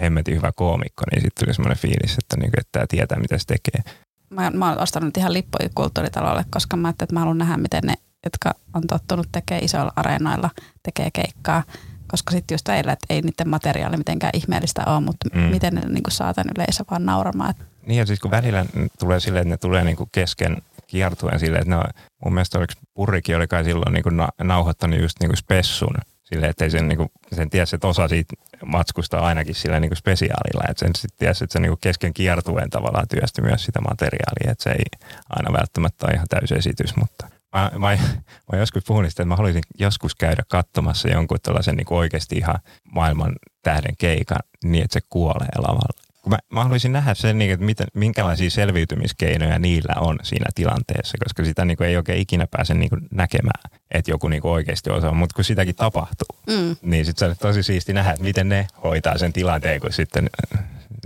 hemmetin hyvä koomikko, niin sitten tuli semmoinen fiilis, että, niin kuin, että tämä tietää, mitä se tekee. Mä, mä oon ostanut ihan lippuja kulttuuritalolle, koska mä ajattelin, että mä haluan nähdä, miten ne, jotka on tottunut tekemään isoilla areenoilla, tekee keikkaa. Koska sitten just eilen, että ei niiden materiaali mitenkään ihmeellistä ole, mutta mm. miten ne niin saa tämän yleisö vaan nauramaan. Niin ja siis kun välillä tulee silleen, että ne tulee niin kuin kesken kiertuen silleen, että ne on, mun mielestä oliko Purrikin oli kai silloin niin kuin na, nauhoittanut just niin kuin spessun Silleen, että sen, niin kuin, sen tiesi, että osa siitä matskusta ainakin sillä niin kuin spesiaalilla. Että sen sitten tiesi, että se niin kuin kesken kiertueen tavallaan työsti myös sitä materiaalia. Että se ei aina välttämättä ole ihan täysi esitys, mutta mä, mä, mä joskus puhun sitä, että mä haluaisin joskus käydä katsomassa jonkun tällaisen niin kuin oikeasti ihan maailman tähden keikan niin, että se kuolee lavalla mä, mä haluaisin nähdä sen, niin, että miten, minkälaisia selviytymiskeinoja niillä on siinä tilanteessa, koska sitä niin kuin, ei oikein ikinä pääse niin kuin, näkemään, että joku niin kuin, oikeasti osaa, mutta kun sitäkin tapahtuu, mm. niin sitten se on tosi siisti nähdä, että miten ne hoitaa sen tilanteen, kun sitten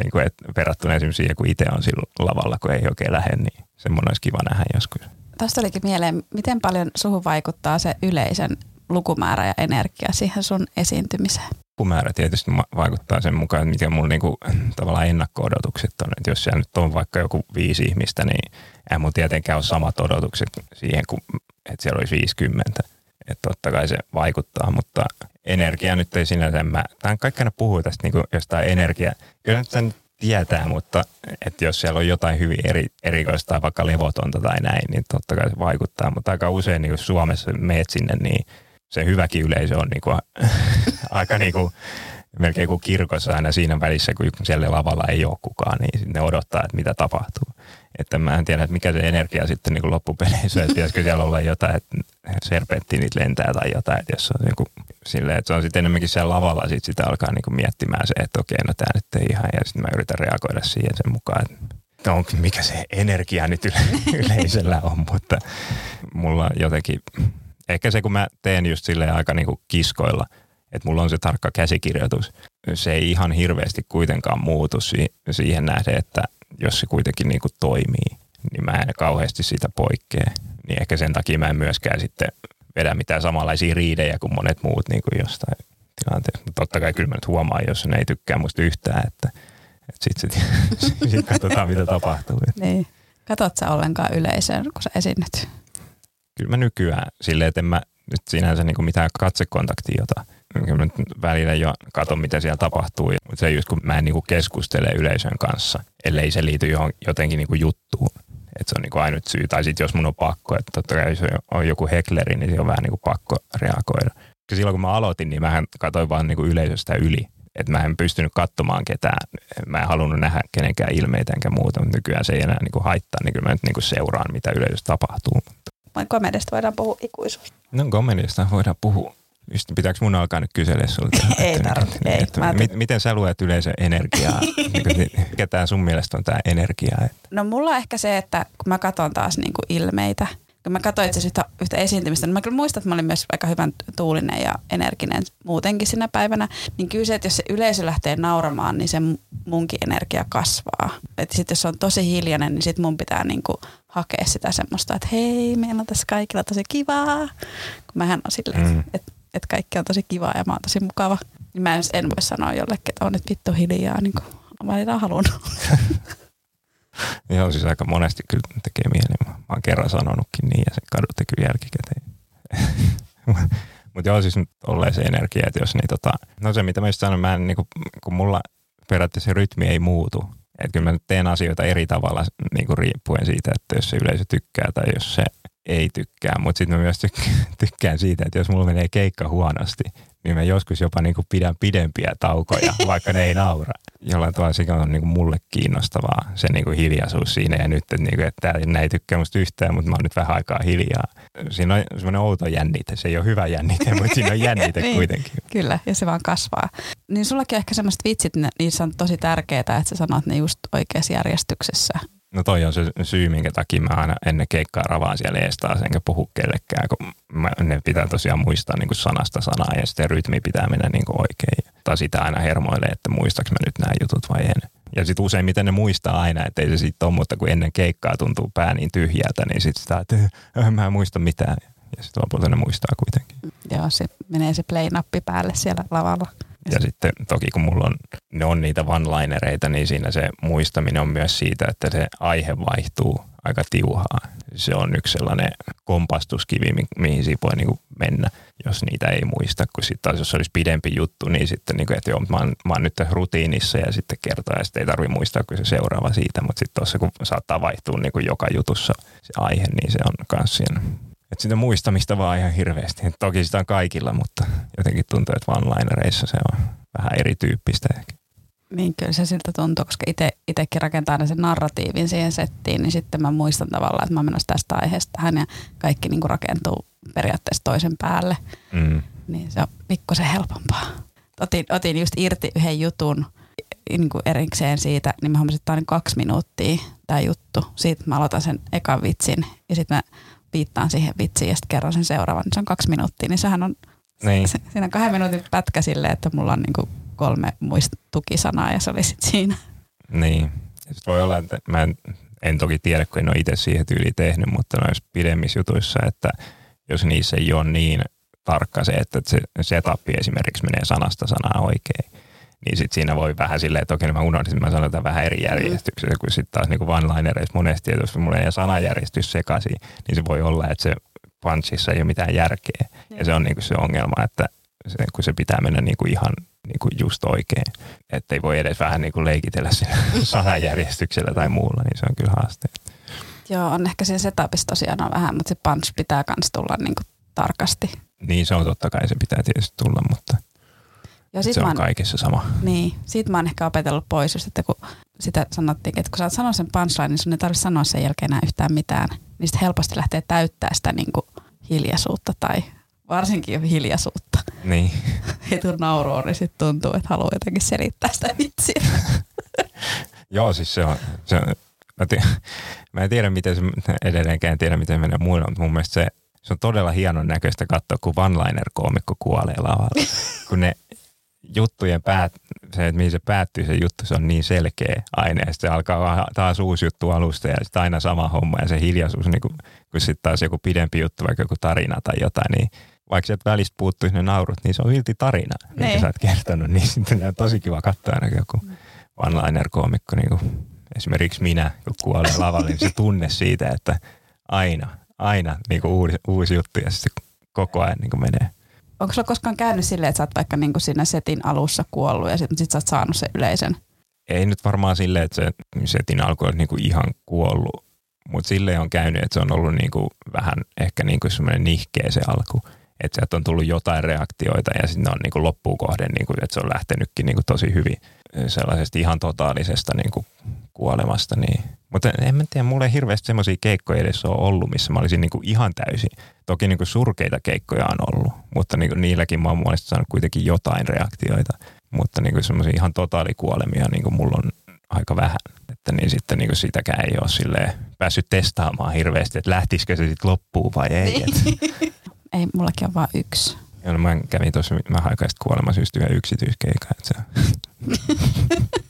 niin kuin, että verrattuna esimerkiksi siihen, kun itse on sillä lavalla, kun ei oikein lähde, niin semmoinen olisi kiva nähdä joskus. Tästä olikin mieleen, miten paljon suhun vaikuttaa se yleisen lukumäärä ja energia siihen sun esiintymiseen? lukumäärä tietysti vaikuttaa sen mukaan, että miten mulla niinku, tavallaan ennakko-odotukset on. Että jos siellä nyt on vaikka joku viisi ihmistä, niin ei mun tietenkään ole samat odotukset siihen, kuin, että siellä olisi 50. Että totta kai se vaikuttaa, mutta energia nyt ei sinänsä, mä, tämän kaikki aina puhuu tästä niin jostain energia. Kyllä nyt tietää, mutta että jos siellä on jotain hyvin eri, erikoista tai vaikka levotonta tai näin, niin totta kai se vaikuttaa. Mutta aika usein niin Suomessa meet sinne, niin se hyväkin yleisö on niin kuin, aika niin kuin, melkein kuin kirkossa aina siinä välissä, kun siellä lavalla ei ole kukaan, niin ne odottaa, että mitä tapahtuu. Että mä en tiedä, että mikä se energia sitten niin loppupeleissä, että pitäisikö siellä olla jotain, että serpenttiinit lentää tai jotain, että jos on niin kuin, silleen, että se on sitten enemmänkin siellä lavalla, sitten sitä alkaa niin kuin miettimään se, että okei, no tämä nyt ei ihan, ja sitten mä yritän reagoida siihen sen mukaan, että on, mikä se energia nyt yleisöllä on, mutta mulla jotenkin ehkä se, kun mä teen just silleen aika niin kuin kiskoilla, että mulla on se tarkka käsikirjoitus, se ei ihan hirveästi kuitenkaan muutu siihen nähden, että jos se kuitenkin niin kuin toimii, niin mä en kauheasti siitä poikkea. Niin ehkä sen takia mä en myöskään sitten vedä mitään samanlaisia riidejä kuin monet muut niin kuin jostain tilanteesta. Mutta totta kai kyllä mä nyt huomaan, jos ne ei tykkää musta yhtään, että, että sitten sit, sit katsotaan, mitä tapahtuu. Niin. Katsot sä ollenkaan yleisöön, kun sä esiinnyt? kyllä mä nykyään silleen, että en mä nyt sinänsä niin kuin mitään katsekontaktia ota. Kyllä mä nyt välillä jo katon, mitä siellä tapahtuu, mutta se just kun mä en niin kuin keskustele yleisön kanssa, ellei se liity johon, jotenkin niin kuin juttuun. Että se on niin kuin ainut syy. Tai sitten jos mun on pakko, että totta kai jos on joku hekleri, niin se on vähän niin kuin pakko reagoida. silloin kun mä aloitin, niin mä katsoin vaan niin kuin yleisöstä yli. Että mä en pystynyt katsomaan ketään. Mä en halunnut nähdä kenenkään ilmeitä enkä muuta, mutta nykyään se ei enää niin kuin haittaa. Niin kyllä mä nyt niin kuin seuraan, mitä yleisössä tapahtuu. Vai komediasta voidaan puhua ikuisuus? No komediasta voidaan puhua. Just, pitääkö mun alkaa nyt kysellä sulta? ei tarvitse. Niin, ei, että, mit, miten sä luet yleisön energiaa? niin, mikä tämä sun mielestä on tämä energia? Että? No mulla on ehkä se, että kun mä katson taas niinku ilmeitä, kun mä katsoin itse yhtä, yhtä esiintymistä, niin mä kyllä muistan, että mä olin myös aika hyvän tuulinen ja energinen muutenkin sinä päivänä. Niin kyllä se, että jos se yleisö lähtee nauramaan, niin se munkin energia kasvaa. Että sitten jos se on tosi hiljainen, niin sitten mun pitää niinku hakea sitä semmoista, että hei, meillä on tässä kaikilla tosi kivaa. Kun mähän on silleen, mm. että että kaikki on tosi kivaa ja mä oon tosi mukava. Niin mä en, en voi sanoa jollekin, että on nyt vittu hiljaa, niin kuin mä en halunnut. Joo, siis aika monesti kyllä tekee mieli. Mä, oon kerran sanonutkin niin ja se kadutte kyllä jälkikäteen. Mutta joo, siis nyt olleen se energia, että jos niin tota, no se mitä mä just sanon, mä en, niin kuin, kun mulla periaatteessa se rytmi ei muutu. Että kyllä mä teen asioita eri tavalla niin kuin riippuen siitä, että jos se yleisö tykkää tai jos se ei tykkää, mutta sitten mä myös tykkään siitä, että jos mulla menee keikka huonosti, niin mä joskus jopa niin kuin pidän pidempiä taukoja, vaikka ne ei naura. Jollain tavalla se on niin kuin mulle kiinnostavaa, se niin kuin hiljaisuus siinä ja nyt, että, niin kuin, että tää ei tykkää musta yhtään, mutta mä oon nyt vähän aikaa hiljaa. Siinä on semmoinen outo jännite, se ei ole hyvä jännite, mutta siinä on jännite niin, kuitenkin. Kyllä, ja se vaan kasvaa. Niin sullakin ehkä semmoiset vitsit, niissä on tosi tärkeää, että sä sanot ne just oikeassa järjestyksessä No toi on se syy, minkä takia mä aina ennen keikkaa ravaan siellä ees taas, enkä puhu kellekään, kun mä, ne pitää tosiaan muistaa niin kuin sanasta sanaa ja sitten rytmi pitää mennä niin kuin oikein. Tai sitä aina hermoilee, että muistaaks mä nyt nämä jutut vai en. Ja sitten useimmiten ne muistaa aina, että ei se sitten ole, mutta kun ennen keikkaa tuntuu pää niin tyhjältä, niin sitten sitä, että äh, mä en muista mitään. Ja sitten lopulta ne muistaa kuitenkin. Joo, se menee se play-nappi päälle siellä lavalla. Ja sitten toki kun mulla on, ne on niitä one-linereita, niin siinä se muistaminen on myös siitä, että se aihe vaihtuu aika tiuhaa. Se on yksi sellainen kompastuskivi, mihin siinä voi niin mennä, jos niitä ei muista. Kun sitten taas jos olisi pidempi juttu, niin sitten niin kuin, että joo, mä oon, mä oon nyt rutiinissa ja sitten kertoa ja sitten ei tarvitse muistaa kuin se seuraava siitä. Mutta sitten tuossa kun saattaa vaihtua niin kuin joka jutussa se aihe, niin se on myös siinä että sitä muistamista vaan ihan hirveästi. Et toki sitä on kaikilla, mutta jotenkin tuntuu, että one-linereissa se on vähän erityyppistä ehkä. Niin kyllä se siltä tuntuu, koska itsekin rakentaa aina sen narratiivin siihen settiin, niin sitten mä muistan tavallaan, että mä menen tästä aiheesta tähän ja kaikki niin kuin rakentuu periaatteessa toisen päälle. Mm. Niin se on pikkusen helpompaa. Otin, otin just irti yhden jutun niin kuin erikseen siitä, niin mä huomasin, että tämä on kaksi minuuttia tämä juttu. Siitä mä aloitan sen ekan vitsin ja sitten mä viittaan siihen vitsiin ja sitten kerron sen seuraavan, niin se on kaksi minuuttia, niin sehän on, niin. Se, siinä on kahden minuutin pätkä silleen, että mulla on niinku kolme muista tukisanaa ja se oli sitten siinä. Niin, sitten voi olla, että mä en, en toki tiedä, kun en ole itse siihen tyyliin tehnyt, mutta noissa pidemmissä jutuissa, että jos niissä ei ole niin tarkka se, että se setup esimerkiksi menee sanasta sanaa oikein, niin sit siinä voi vähän silleen, että okei, mä unohdin, mä sanon vähän eri järjestyksessä, kun sitten taas niin one-linereissa monesti, että jos mulla ei sanajärjestys sekaisin, niin se voi olla, että se punchissa ei ole mitään järkeä. Ja, ja se on niin kuin se ongelma, että se, kun se pitää mennä niin kuin ihan niin kuin just oikein. Että ei voi edes vähän niin kuin leikitellä sillä sanajärjestyksellä tai muulla, niin se on kyllä haaste. Joo, on ehkä siinä setupissa tosiaan on vähän, mutta se punch pitää myös tulla niin kuin tarkasti. Niin, se on totta kai, se pitää tietysti tulla, mutta – ja sit se on oon, kaikessa sama. Niin, siitä mä oon ehkä opetellut pois, just, että kun sitä sanottiin, että kun sä oot sanonut sen punchline, niin sun ei tarvitse sanoa sen jälkeen enää yhtään mitään. Niin sitten helposti lähtee täyttää sitä niin kuin hiljaisuutta tai varsinkin hiljaisuutta. Niin. Ei tule nauroon, niin sitten tuntuu, että haluaa jotenkin selittää sitä vitsiä. Joo, siis se on, se on mä, tiedän, mä en tiedä, miten se edelleenkään tiedä, miten menee muilla, mutta mun mielestä se, se on todella hienon näköistä katsoa, kun one-liner-koomikko kuolee lavalla. kun ne juttujen päät, se, että mihin se päättyy se juttu, se on niin selkeä aine. Ja sitten alkaa taas uusi juttu alusta ja sitten aina sama homma ja se hiljaisuus, niin kun, kun sitten taas joku pidempi juttu, vaikka joku tarina tai jotain, niin vaikka sieltä välistä puuttuisi ne naurut, niin se on silti tarina, minkä niin. sä oot kertonut. Niin sitten on tosi kiva katsoa aina joku one-liner-koomikko, niin kuin esimerkiksi minä, kun kuolee lavalle, niin se tunne siitä, että aina, aina niin kuin uusi, uusi juttu ja sitten koko ajan niin kuin menee onko sulla koskaan käynyt silleen, että sä oot vaikka niin kuin siinä setin alussa kuollut ja sitten sit sä oot saanut sen yleisen? Ei nyt varmaan silleen, että se setin alku on niin kuin ihan kuollut, mutta silleen on käynyt, että se on ollut niin kuin vähän ehkä niin kuin semmoinen nihkeä se alku. että sieltä on tullut jotain reaktioita ja sitten on niin kuin loppuun kohden, niin kuin, että se on lähtenytkin niin kuin tosi hyvin sellaisesta ihan totaalisesta niin kuin kuolemasta. Niin. Mutta en mä tiedä, mulla ei hirveästi semmoisia keikkoja edes ole ollut, missä mä olisin niin kuin ihan täysin. Toki niin kuin surkeita keikkoja on ollut, mutta niin kuin niilläkin mä oon mielestäni saanut kuitenkin jotain reaktioita. Mutta niin kuin semmoisia ihan totaalikuolemia niin kuin mulla on aika vähän. Että niin sitten niin sitäkään ei ole silleen päässyt testaamaan hirveästi, että lähtisikö se sitten loppuun vai ei. Niin. ei, mullakin on vain yksi. Joo, no mä kävin tuossa vähän aikaa sitten kuolemasyystä yhden yksityiskeikan.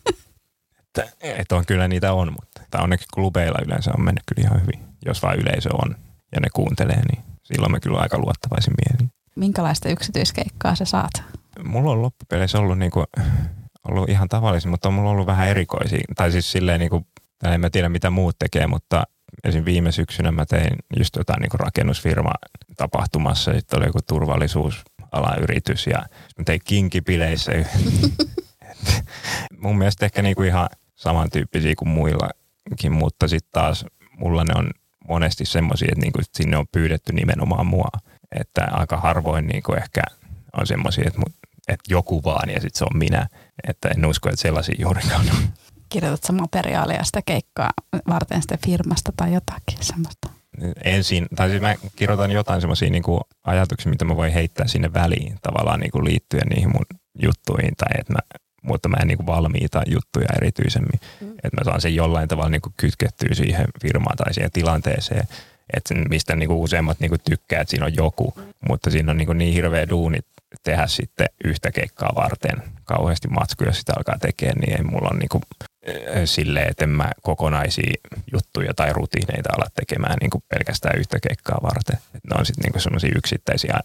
Että, että, on kyllä niitä on, mutta tämä onneksi klubeilla yleensä on mennyt kyllä ihan hyvin. Jos vaan yleisö on ja ne kuuntelee, niin silloin me kyllä aika luottavaisin mielin. Minkälaista yksityiskeikkaa sä saat? Mulla on loppupeleissä ollut, niinku, ollut ihan tavallisia, mutta on mulla ollut vähän erikoisia. Tai siis silleen, niinku, en mä tiedä mitä muut tekee, mutta esim. viime syksynä mä tein just jotain niinku rakennusfirma tapahtumassa. Sitten oli joku turvallisuusalayritys ja mä tein kinkipileissä. Mun mielestä ehkä niinku ihan samantyyppisiä kuin muillakin, mutta sitten taas mulla ne on monesti semmoisia, että niinku sinne on pyydetty nimenomaan mua. Että aika harvoin niinku ehkä on semmoisia, että, että joku vaan ja sitten se on minä. Että en usko, että sellaisia juurikaan on. Kirjoitat sä materiaalia sitä keikkaa varten sitä firmasta tai jotakin semmoista? Ensin, tai siis mä kirjoitan jotain semmoisia niin ajatuksia, mitä mä voin heittää sinne väliin tavallaan niin kuin liittyen niihin mun juttuihin, tai että mä, mutta mä en niin kuin valmiita juttuja erityisemmin. Mm. Että mä saan sen jollain tavalla niin kuin kytkettyä siihen firmaan tai siihen tilanteeseen, että mistä niin kuin useimmat niin kuin tykkää, että siinä on joku, mm. mutta siinä on niin, kuin niin hirveä duunit tehdä sitten yhtä keikkaa varten kauheasti matskuja, jos sitä alkaa tekemään, niin ei mulla on niin kuin silleen, että en mä kokonaisia juttuja tai rutiineita ala tekemään niin kuin pelkästään yhtä keikkaa varten. Et ne on sitten niin semmoisia yksittäisiä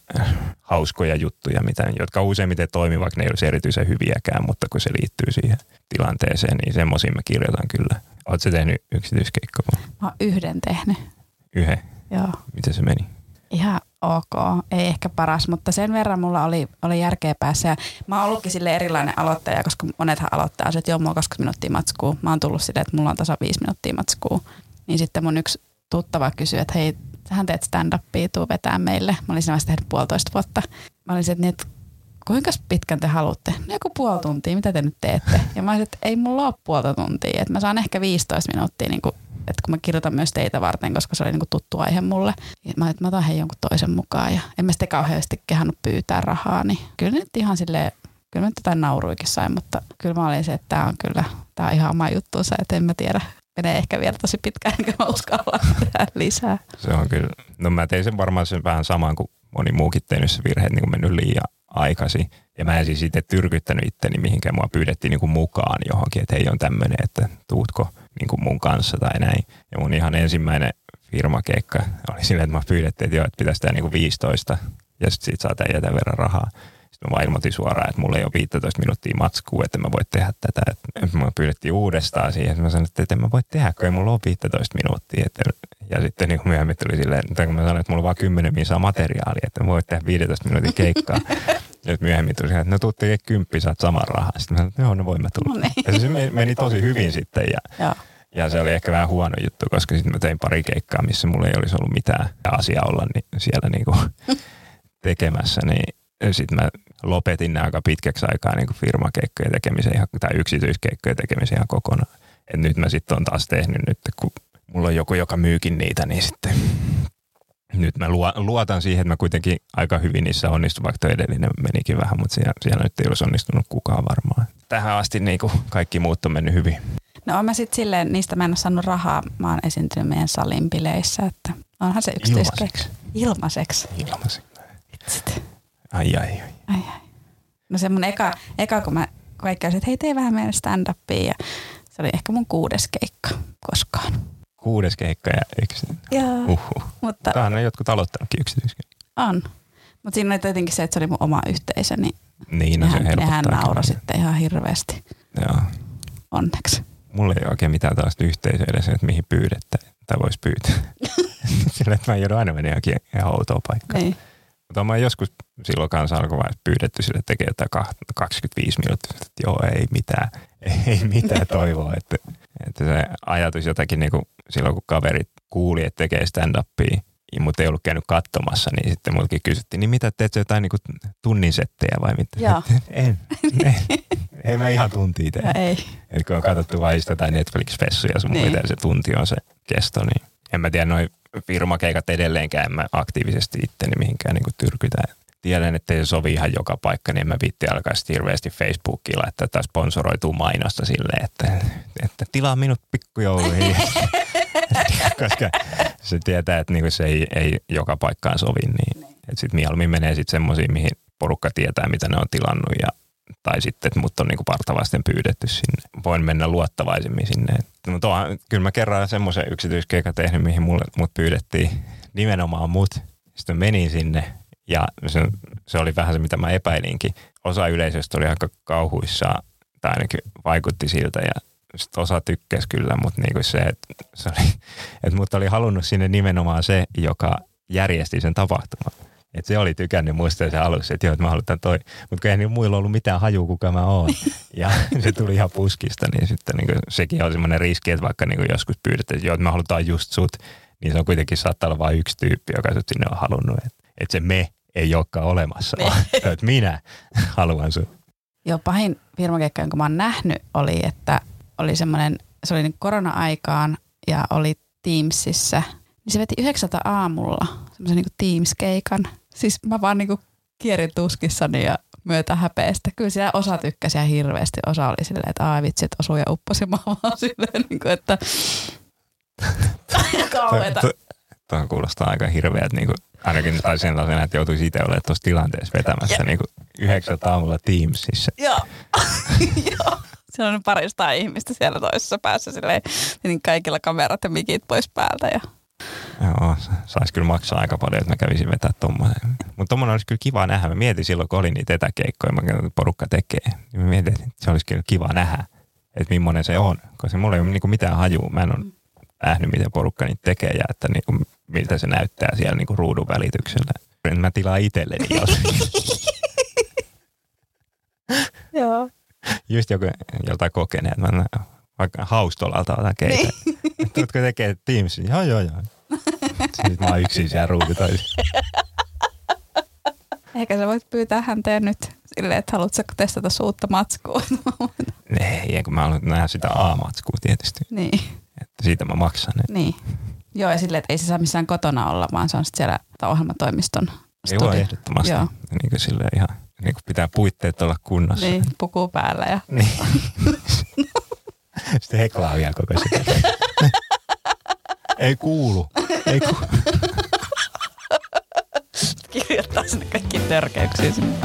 hauskoja juttuja, mitä, jotka useimmiten toimii, vaikka ne ei olisi erityisen hyviäkään, mutta kun se liittyy siihen tilanteeseen, niin semmoisia mä kirjoitan kyllä. Oletko tehnyt yksityiskeikkoa? Mä oon yhden tehnyt. Yhden? Joo. Miten se meni? Ihan ok, ei ehkä paras, mutta sen verran mulla oli, oli järkeä päässä. Ja mä oon ollutkin sille erilainen aloittaja, koska monethan aloittaa että joo, mulla on 20 minuuttia matskuu. Mä oon tullut silleen, että mulla on tasa 5 minuuttia matskuu. Niin sitten mun yksi tuttava kysyi, että hei, sähän teet stand-upia, tuu vetää meille. Mä olisin vasta tehnyt puolitoista vuotta. Mä olisin, että, niin, että kuinka pitkän te haluatte? No joku puoli tuntia, mitä te nyt teette? Ja mä olisin, että ei mulla ole puolta tuntia, että mä saan ehkä 15 minuuttia niin kuin että kun mä kirjoitan myös teitä varten, koska se oli niinku tuttu aihe mulle. Ja mä että mä otan hei jonkun toisen mukaan ja en mä sitten kauheasti kehannut pyytää rahaa, niin kyllä nyt ihan silleen, kyllä nyt jotain nauruikin sain, mutta kyllä mä olin se, että tämä on kyllä, tämä on ihan oma juttuunsa, että en mä tiedä, menee ehkä vielä tosi pitkään, enkä mä uskalla lisää. Se on kyllä, no mä tein sen varmaan sen vähän samaan kuin moni muukin tehnyt se virhe, niin kuin mennyt liian aikaisin. Ja mä en siis itse tyrkyttänyt itteni mihinkään. Mua pyydettiin niin kuin mukaan johonkin, että hei on tämmöinen, että tuutko niin kuin mun kanssa tai näin. Ja mun ihan ensimmäinen firmakeikka oli silleen, että mä pyydettiin, että joo, että pitäisi tehdä niin kuin 15 ja sitten siitä saa jätä verran rahaa. Sitten mä vaan ilmoitin suoraan, että mulla ei ole 15 minuuttia matskua, että mä voi tehdä tätä. Että mä pyydettiin uudestaan siihen. Mä sanoin, että en mä voi tehdä, kun ei mulla ole 15 minuuttia. Että, ja sitten niin myöhemmin tuli silleen, että kun mä sanoin, että mulla on vaan 10 minuuttia materiaalia, että mä voin tehdä 15 minuutin keikkaa. nyt myöhemmin tuli että no tuu tekee kymppi, saat saman rahan. Sitten mä sanoin, että joo, no voimme tulla. No niin. Ja se meni tosi hyvin sitten ja, ja se oli ehkä vähän huono juttu, koska sitten mä tein pari keikkaa, missä mulla ei olisi ollut mitään asiaa olla niin siellä niinku tekemässä. Niin sitten mä lopetin nämä aika pitkäksi aikaa niin firmakeikkojen tekemisen ihan, tai yksityiskeikkojen tekemisen ihan kokonaan. Et nyt mä sitten on taas tehnyt nyt, kun mulla on joku, joka myykin niitä, niin sitten nyt mä luotan siihen, että mä kuitenkin aika hyvin niissä onnistun, vaikka edellinen menikin vähän, mutta siellä, siellä nyt ei olisi onnistunut kukaan varmaan. Tähän asti niin kuin kaikki muut on mennyt hyvin. No on mä sitten silleen, niistä mä en ole saanut rahaa. Mä oon esiintynyt meidän salin bileissä, että onhan se yksityiskeikka. Ilmaiseksi. Ilmaiseksi. Ilmaiseksi. Ai, ai, ai. ai, ai. No se mun eka, eka kun mä kaikki että hei tee vähän meidän stand-upia ja se oli ehkä mun kuudes keikka koskaan kuudes keikka ja yksi. Joo. Uhuh. Mutta, Tähän on jotkut aloittanutkin yksityiskeikka. On. Mutta siinä oli tietenkin se, että se oli mun oma yhteisö, niin, niin no, se nehän, nehän nauroi sitten ihan hirveästi. Joo. Onneksi. Mulla ei ole oikein mitään tällaista yhteisöä edes, että mihin pyydettä tai voisi pyytää. Sillä, että mä joudun aina mennä johonkin ihan outoon paikkaan. Niin. Mutta mä joskus silloin kanssa alkuvaiheessa pyydetty sille tekee jotain 25 minuuttia, että joo, ei mitään, ei mitään toivoa. Että, että se ajatus jotakin niin kuin silloin, kun kaverit kuuli, että tekee stand-upia mutta ei ollut käynyt katsomassa, niin sitten multakin kysyttiin, niin mitä teet jotain niin tunnin settejä vai mitä? Joo. en, en, ei mä ihan tuntia tee. Ja ei. Et kun on katsottu vain jotain Netflix-fessuja sun Niin. niin. se tunti on se kesto, niin en mä tiedä, noin firmakeikat edelleenkään en mä aktiivisesti itteni mihinkään niin tyrkytä. Tiedän, että se sovi ihan joka paikka, niin en mä viitti alkaa sitten hirveästi Facebookilla, että tämä sponsoroituu mainosta silleen, että, että tilaa minut pikkujouluihin. Koska se tietää, että niinku se ei, ei joka paikkaan sovi, niin sitten mieluummin menee sitten semmoisiin, mihin porukka tietää, mitä ne on tilannut ja tai sitten, että mut on niinku partavasten pyydetty sinne. Voin mennä luottavaisemmin sinne. Mutta kyllä mä kerran semmoisen yksityiskeikan tehnyt, mihin mulle, mut pyydettiin nimenomaan mut. Sitten menin sinne ja se, se oli vähän se, mitä mä epäilinkin. Osa yleisöstä oli aika kauhuissaan, tai ainakin vaikutti siltä ja sitten osa tykkäsi kyllä, mutta niinku se, että se oli, että mut oli halunnut sinne nimenomaan se, joka järjesti sen tapahtuman. Et se oli tykännyt muista se alussa, että joo, että mä haluan toi. Mutta kun eihän niillä muilla ollut mitään haju, kuka mä oon. Ja se tuli ihan puskista, niin sitten niin sekin on semmoinen riski, että vaikka niin joskus pyydetään, että joo, että me halutaan just sut, niin se on kuitenkin saattaa olla vain yksi tyyppi, joka sut sinne on halunnut. Että et se me ei olekaan olemassa, vaan että minä haluan sut. Joo, pahin firmakeikka, jonka mä oon nähnyt, oli, että oli semmoinen, se oli niin korona-aikaan ja oli Teamsissa. Niin se veti yhdeksältä aamulla semmoisen niin Teams-keikan. Siis mä vaan niin kierin tuskissani ja myötä häpeästä. Kyllä siellä osa tykkäsi ihan hirveästi. Osa oli silleen, että ai vitsi, että osui ja upposi. Mä vaan silleen, niin kuin, että kauheeta. Tuohon kuulostaa aika hirveät, niin kuin, ainakin tai sellaisena, että joutuisi itse olemaan tuossa tilanteessa vetämässä niin kuin yhdeksältä aamulla Teamsissa. Joo. Joo. Siellä on parista ihmistä siellä toisessa päässä silleen, niin kaikilla kamerat ja mikit pois päältä. Ja... Joo, saisi kyllä maksaa aika paljon, että mä kävisin vetää tommosen. Mutta tommonen olisi kyllä kiva nähdä. Mä mietin silloin, kun oli niitä etäkeikkoja, mä katsoin, että porukka tekee. Niin mä mietin, että se olisi kyllä kiva nähdä, että millainen se on. Koska mulla ei ole niinku mitään hajua. Mä en ole nähnyt, miten porukka niitä tekee ja että niinku, miltä se näyttää siellä niinku ruudun välityksellä. Mä tilaan itselleni jos. Joo. Just joku, joltain kokeneet. Mä vaikka haustolalta otan keitä. Niin. Tuutko tekee Teamsin? Joo, joo, joo. Sitten mä oon yksin siellä ruudutoissa. Ehkä sä voit pyytää häntä nyt silleen, että haluatko testata uutta matskua. Ei, kun mä haluan nähdä sitä A-matskua tietysti. niin, Että siitä mä maksan. Et. niin. Joo, ja silleen, että ei se saa missään kotona olla, vaan se on sitten siellä ohjelmatoimiston Ei voi ehdottomasti. Joo. Niin kuin silleen ihan, niin kuin pitää puitteet olla kunnossa. Niin, puku päällä ja Niin. Sitten heklaa vielä koko sitä. Ei kuulu. Ei kuulu. kirjoittaa sinne kaikki törkeyksiä. sinne.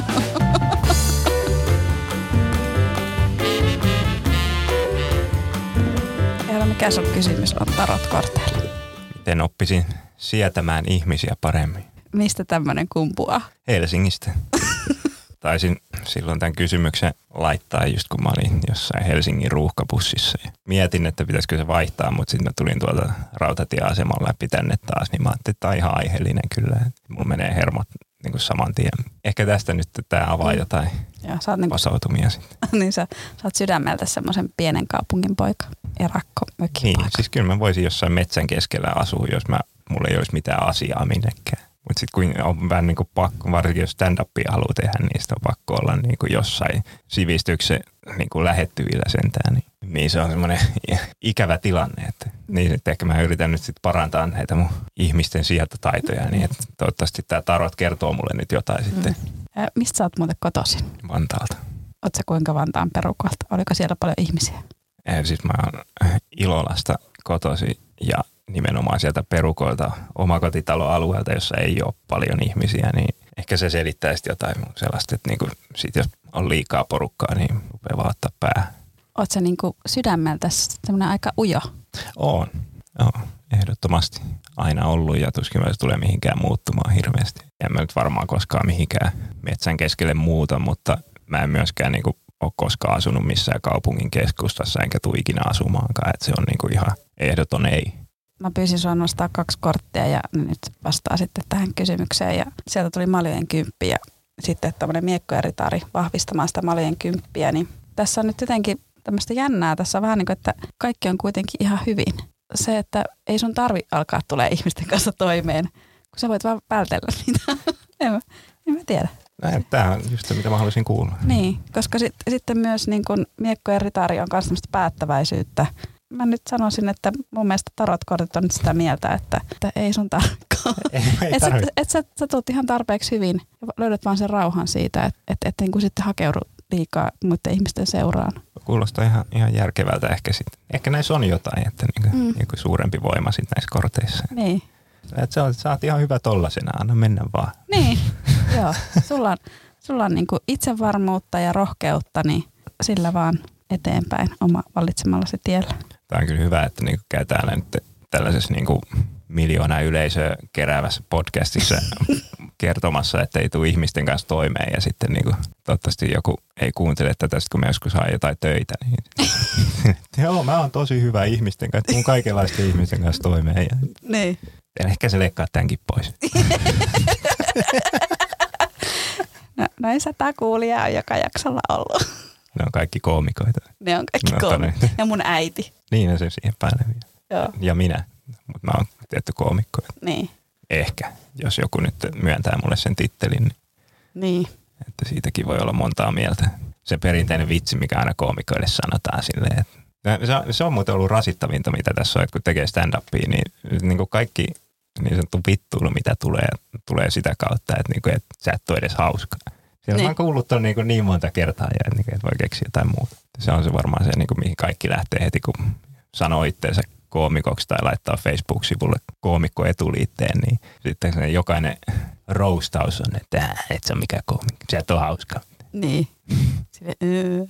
Eero, mikä sun kysymys on tarotkorteilla? Miten oppisin sietämään ihmisiä paremmin? Mistä tämmöinen kumpuaa? Helsingistä. Taisin silloin tämän kysymyksen laittaa just kun mä olin jossain Helsingin ruuhkabussissa. Ja mietin, että pitäisikö se vaihtaa, mutta sitten mä tulin tuolta rautatieaseman läpi tänne taas, niin mä ajattelin, että tämä on ihan aiheellinen kyllä. Mulla menee hermot niin kuin saman tien. Ehkä tästä nyt tämä avaa jotain Joo, sä oot, niinku, vasautumia sitten. niin sä, sä oot sydämeltä semmoisen pienen kaupungin poika ja rakko mökin Niin, siis kyllä mä voisin jossain metsän keskellä asua, jos mä, mulla ei olisi mitään asiaa minnekään. Mutta sitten kun on vähän niin kuin pakko, varsinkin jos stand-upia haluaa tehdä, niin sitä on pakko olla niin kuin jossain sivistyksen niin kuin lähettyvillä sentään. Niin, niin se on semmoinen ikävä tilanne. Että, niin että ehkä mä yritän nyt sitten parantaa näitä mun ihmisten sietotaitoja, niin että toivottavasti tämä tarot kertoo mulle nyt jotain sitten Ä, Mistä sä oot muuten kotoisin? Vantaalta. Sä kuinka Vantaan perukolta? Oliko siellä paljon ihmisiä? Siis mä oon Ilolasta kotosi ja nimenomaan sieltä perukoilta omakotitaloalueelta, jossa ei ole paljon ihmisiä, niin ehkä se selittää sitten jotain sellaista, että niinku, sit jos on liikaa porukkaa, niin rupeaa vaan ottaa päähän. Oot sä niinku sydämeltä semmoinen aika ujo? On, joo, ehdottomasti aina ollut ja tuskin myös tulee mihinkään muuttumaan hirveästi. En mä nyt varmaan koskaan mihinkään metsän keskelle muuta, mutta mä en myöskään niinku ole koskaan asunut missään kaupungin keskustassa enkä tule ikinä asumaankaan, että se on niinku ihan ehdoton ei. Mä pyysin sua nostaa kaksi korttia ja nyt vastaa sitten tähän kysymykseen. Ja sieltä tuli maljojen kymppi ja sitten tämmöinen miekkoeritari vahvistamaan sitä maljojen kymppiä. Niin tässä on nyt jotenkin tämmöistä jännää. Tässä on vähän niin kuin, että kaikki on kuitenkin ihan hyvin. Se, että ei sun tarvi alkaa tulee ihmisten kanssa toimeen, sä voit vaan vältellä niitä. en, mä, en mä tiedä. Näin, Tämä on just se, mitä mä haluaisin kuulla. Niin, koska sit, sitten myös niin kun Miekko ja Ritari on myös päättäväisyyttä. Mä nyt sanoisin, että mun mielestä tarotkortit on nyt sitä mieltä, että, että ei sun tarkkaan. Ei, ei Et sä, et sä, sä tuut ihan tarpeeksi hyvin ja löydät vaan sen rauhan siitä, että et, et niin kuin sitten hakeudu liikaa muiden ihmisten seuraan. Kuulostaa ihan, ihan järkevältä ehkä sitten. Ehkä näissä on jotain, että niinku, Mm. mm. niinku suurempi voima sitten näissä korteissa. Niin, Et sä, sä oot ihan hyvä tollasena, anna mennä vaan. niin. joo. Sulla on, sulla on niin kuin itsevarmuutta ja rohkeutta, niin sillä vaan eteenpäin oma valitsemallasi tiellä. Tämä on kyllä hyvä, että niinku käy täällä nyt tällaisessa niinku miljoona yleisöä keräävässä podcastissa kertomassa, että ei tule ihmisten kanssa toimeen ja sitten niinku, toivottavasti joku ei kuuntele tätä, sit kun mä joskus saan jotain töitä. Niin, Joo, mä oon tosi hyvä ihmisten kanssa, mun kaikenlaisten ihmisten kanssa toimeen ja Niin. Ehkä se leikkaa tämänkin pois. No, näin sata kuulijaa on joka jaksolla ollut. Ne on kaikki koomikoita. Ne on kaikki No, niin. Ja mun äiti. Niin on se siihen päälle vielä. Joo. Ja minä, mutta mä oon tietty koomikko. Niin. Ehkä, jos joku nyt myöntää mulle sen tittelin, niin Niin. että siitäkin voi olla montaa mieltä. Se perinteinen vitsi, mikä aina koomikoille sanotaan silleen, että se on, se on muuten ollut rasittavinta, mitä tässä on, että kun tekee stand-upia, niin, niin kuin kaikki niin sanottu vittuilu, mitä tulee, tulee sitä kautta, että, niin kuin, että sä et ole edes hauska. Siellä Niin. mä oon kuullut ton niin, kuin niin monta kertaa, ja, niin kuin, että voi keksiä jotain muuta. Se on se varmaan se, niin kuin, mihin kaikki lähtee heti, kun sanoo itteensä koomikoksi tai laittaa Facebook-sivulle koomikko etuliitteen, niin sitten se jokainen roustaus on, että "Ää, et sä ole mikään koomikko, sä et ole hauska. Niin. Sille, öö.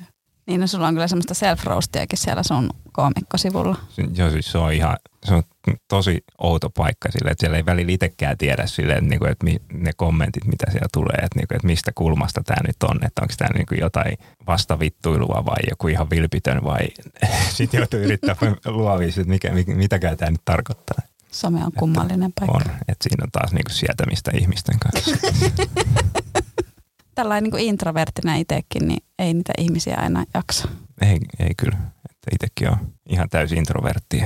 Niin, no sulla on kyllä semmoista self-roastiakin siellä sun koomikkosivulla. Joo, siis se on ihan, se on tosi outo paikka sille, että siellä ei välillä itsekään tiedä sille, että, niinku, että mi- ne kommentit, mitä siellä tulee, että, niinku, että mistä kulmasta tämä nyt on, että onko tämä niinku jotain vastavittuilua vai joku ihan vilpitön vai sitten joutuu yrittää luovia, että mikä, mitäkään tämä nyt tarkoittaa. Some on kummallinen paikka. On, että siinä on taas niinku sietämistä ihmisten kanssa. Tällainen niin introverttina itsekin, niin ei niitä ihmisiä aina jaksa. ei, ei kyllä, että itsekin on ihan täysin introvertti.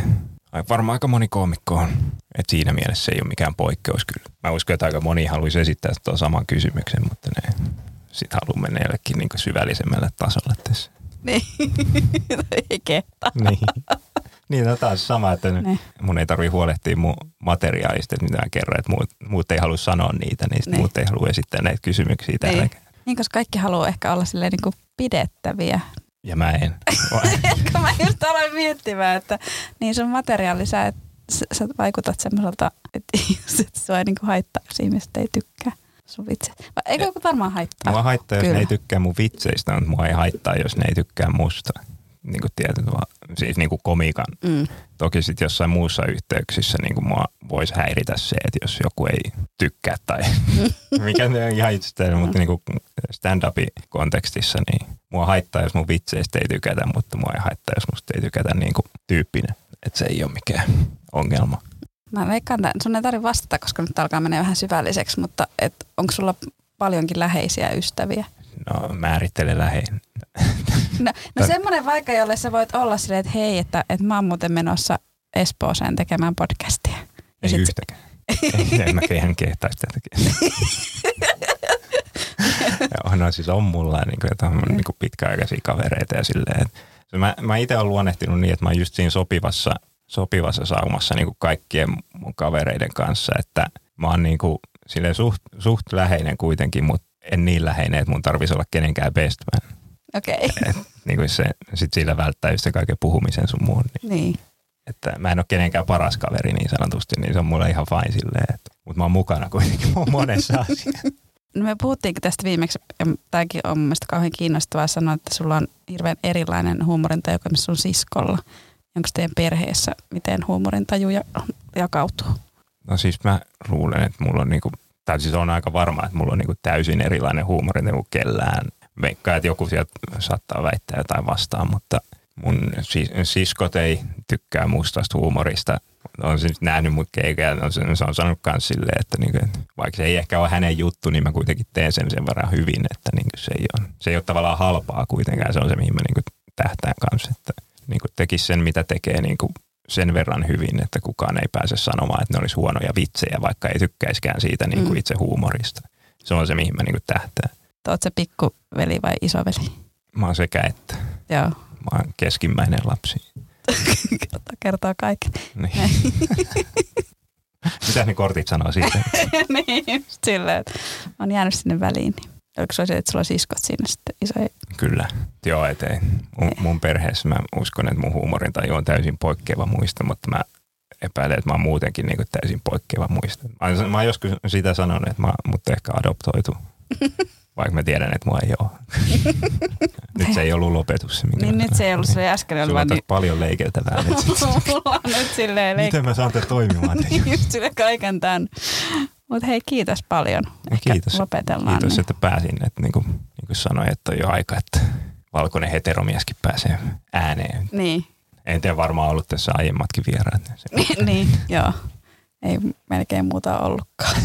Ai, Varmaan aika moni koomikko on. Et siinä mielessä ei ole mikään poikkeus kyllä. Mä uskon, että aika moni haluaisi esittää tuon saman kysymyksen, mutta ne sitten haluaa mennä jollekin niinku syvällisemmälle tasolle tässä. Niin. ei kehtaa. niin. Niin, no taas sama, että Niin. niin. mun ei tarvi huolehtia mun materiaalista, että mitä mä kerron, että muut, muut ei halua sanoa niitä, niin, Niin. niin. muut ei halua esittää näitä kysymyksiä Niin. täällä. Niin, koska kaikki haluaa ehkä olla silleen niin kuin pidettäviä. Ja mä en. Kun mä just aloin miettimään, että niin sun materiaali, sä, et, sä, sä vaikutat semmoiselta, että, että sua ei niin kuin haittaa, jos ihmiset ei tykkää sun vitsit. Vai Eikö varmaan haittaa? Mua haittaa, jos Kyllä. ne ei tykkää mun vitseistä, mutta mua ei haittaa, jos ne ei tykkää musta. Niin kuin tietyt, siis niin kuin komikan. Mm. Toki sitten jossain muussa yhteyksissä niin kuin mua voisi häiritä se, että jos joku ei tykkää tai mikä ne on ihan itsestään, mutta niin kuin stand-upin kontekstissa, niin mua haittaa, jos mun vitseistä ei tykätä, mutta mua ei haittaa, jos musta ei tykätä niin kuin tyyppinen. Että se ei ole mikään ongelma. Mä veikkaan, että sun ei tarvitse vastata, koska nyt alkaa mennä vähän syvälliseksi, mutta et, onko sulla paljonkin läheisiä ystäviä? No määrittele lähein. No, no semmoinen vaikka, jolle sä voit olla silleen, että hei, että, että mä oon muuten menossa Espooseen tekemään podcastia. Ja Ei sit- yhtäkään. Ei, en mä ihan kehtaisi tätä no siis on mulla niin kuin, että on niin kuin pitkäaikaisia kavereita ja silleen. Että mä, mä itse olen luonnehtinut niin, että mä oon just siinä sopivassa, sopivassa saumassa niin kuin kaikkien mun kavereiden kanssa, että mä oon niin kuin, silleen suht, suht läheinen kuitenkin, mutta en niin läheinen, että mun tarvitsisi olla kenenkään best man. Okei. Okay. Et, niin kuin se, sit sillä välttää just se kaiken puhumisen sun muun. Niin Niin. että mä en ole kenenkään paras kaveri niin sanotusti, niin se on mulle ihan fine silleen, että, mutta mä oon mukana kuitenkin monessa asiassa. No me puhuttiinkin tästä viimeksi, ja tämäkin on mun mielestä kauhean kiinnostavaa sanoa, että sulla on hirveän erilainen huumorintaju kuin sun siskolla. Onko teidän perheessä, miten huumorintaju ja, jakautuu? No siis mä luulen, että mulla on niinku, tai siis on aika varma, että mulla on niinku täysin erilainen huumori kuin kellään. Veikkaa, että joku sieltä saattaa väittää jotain vastaan, mutta mun sis- siskot ei tykkää mustasta huumorista. On siis nähnyt mut keikään, on, se se on sanonut myös silleen, että niinku, vaikka se ei ehkä ole hänen juttu, niin mä kuitenkin teen sen sen verran hyvin, että niinku se, ei ole, se ei ole tavallaan halpaa kuitenkaan. Se on se, mihin mä niinku tähtään kanssa, että niinku tekisi sen, mitä tekee niinku sen verran hyvin, että kukaan ei pääse sanomaan, että ne olisi huonoja vitsejä, vaikka ei tykkäiskään siitä niin kuin mm. itse huumorista. Se on se, mihin mä niin kuin tähtään. Oot se pikkuveli vai isoveli? Mä oon sekä että. Joo. Mä oon keskimmäinen lapsi. Kertoo kaiken. Niin. Mitä ne kortit sanoo siitä? niin, silleen, että on jäänyt sinne väliin. Niin. Oliko se että sulla on siskot siinä sitten isoja? Kyllä. Joo, ettei. Mun, mun perheessä mä uskon, että mun huumorin tai on täysin poikkeava muista, mutta mä epäilen, että mä oon muutenkin niin täysin poikkeava muista. Mä, mä oon joskus sitä sanonut, että mä, mut ehkä adoptoitu. Vaikka mä tiedän, että mua ei ole. nyt se ei ollut lopetus. Se, niin nyt se ei ollut, se äsken oli vaan niin... paljon leikeltävää. nyt, Mulla on nyt silleen leik... Miten mä saan te toimimaan? niin, just sille kaiken tämän. Mutta hei, kiitos paljon. Ehkä kiitos. Lopetellaan. Kiitos, että pääsin. Että niin kuin, niin kuin sanoin, että on jo aika, että valkoinen heteromieskin pääsee ääneen. Niin. En tiedä varmaan ollut tässä aiemmatkin vieraat. niin, joo. Ei melkein muuta ollutkaan.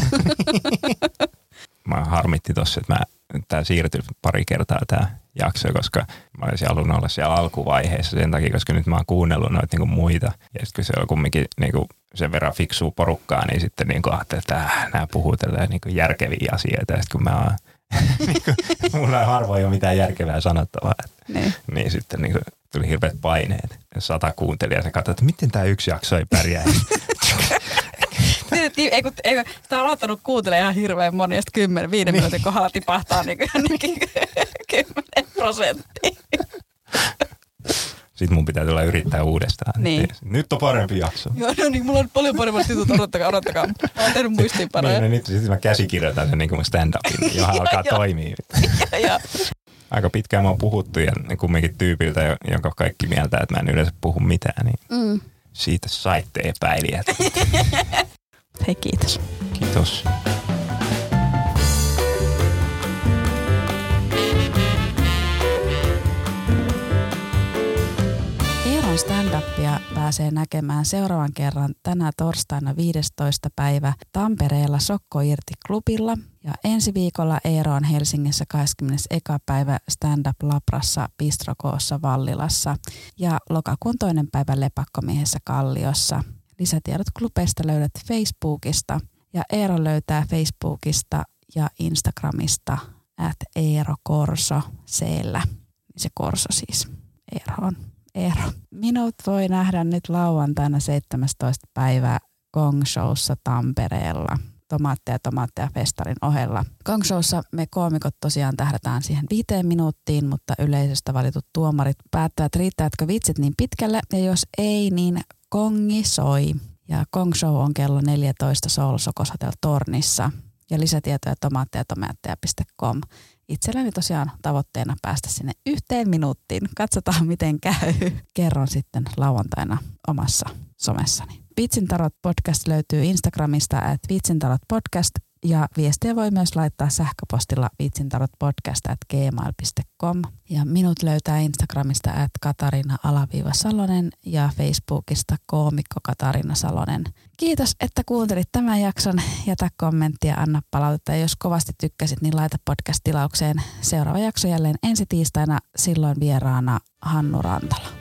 mä harmitti tossa, että mä tämä siirtyi pari kertaa tämä jakso, koska mä olisin halunnut olla siellä alkuvaiheessa sen takia, koska nyt mä oon kuunnellut noita niinku muita. Ja sitten kun se on kumminkin niinku sen verran fiksua porukkaa, niin sitten niinku ajattelin, että nämä puhuu niinku järkeviä asioita. Ja sitten kun mä oon, niinku, mulla ei harvoin ole mitään järkevää sanottavaa. Niin. niin sitten niinku, tuli hirveät paineet. Sata kuuntelijaa ja katsoin, että miten tämä yksi jakso ei pärjää. Niin, ei, kun, ei, kun, sitä on aloittanut kuuntelemaan ihan hirveän moni, ja sitten kymmenen, viiden niin. minuutin kohdalla tipahtaa niin jonnekin kymmenen prosenttia. Sitten mun pitää tulla yrittää uudestaan. Niin. Nyt on parempi jakso. Joo, no niin, mulla on paljon paremmat jutut, odottakaa, odottakaa. Mä oon tehnyt muistiinpanoja. niin, no, nyt sitten mä käsikirjoitan sen niin kuin stand-upin, johon alkaa toimia. Aika pitkään mä oon puhuttu ja kumminkin tyypiltä, jonka kaikki mieltää, että mä en yleensä puhu mitään, niin mm. siitä saitte epäilijät. Hei kiitos. Kiitos. Eeron stand-upia pääsee näkemään seuraavan kerran tänä torstaina 15. päivä Tampereella Sokko Irti klubilla ja ensi viikolla Eero on Helsingissä 21. päivä Stand Up Labrassa Bistrokoossa Vallilassa ja lokakuun toinen päivä Lepakkomiehessä Kalliossa. Lisätiedot klubeista löydät Facebookista ja Eero löytää Facebookista ja Instagramista at Eero Korso seellä. Se Korso siis. Eero on Eero. Minut voi nähdä nyt lauantaina 17. päivää Gong Showssa Tampereella. Tomaatteja, tomaatteja festarin ohella. Gong Showssa me koomikot tosiaan tähdätään siihen viiteen minuuttiin, mutta yleisöstä valitut tuomarit päättävät, riittääkö vitsit niin pitkälle. Ja jos ei, niin kongi soi. Ja Kong Show on kello 14 Soul Sokos Hotel Tornissa. Ja lisätietoja tomaatteja tomaatteja.com. Itselläni tosiaan tavoitteena päästä sinne yhteen minuuttiin. Katsotaan miten käy. Kerron sitten lauantaina omassa somessani. Vitsintarot podcast löytyy Instagramista at vitsintarot podcast ja viestiä voi myös laittaa sähköpostilla vitsintarotpodcast.gmail.com. Ja minut löytää Instagramista at Katarina Alaviiva Salonen ja Facebookista koomikko Katarina Salonen. Kiitos, että kuuntelit tämän jakson. Jätä kommenttia, anna palautetta. Ja jos kovasti tykkäsit, niin laita podcast-tilaukseen. Seuraava jakso jälleen ensi tiistaina, silloin vieraana Hannu Rantala.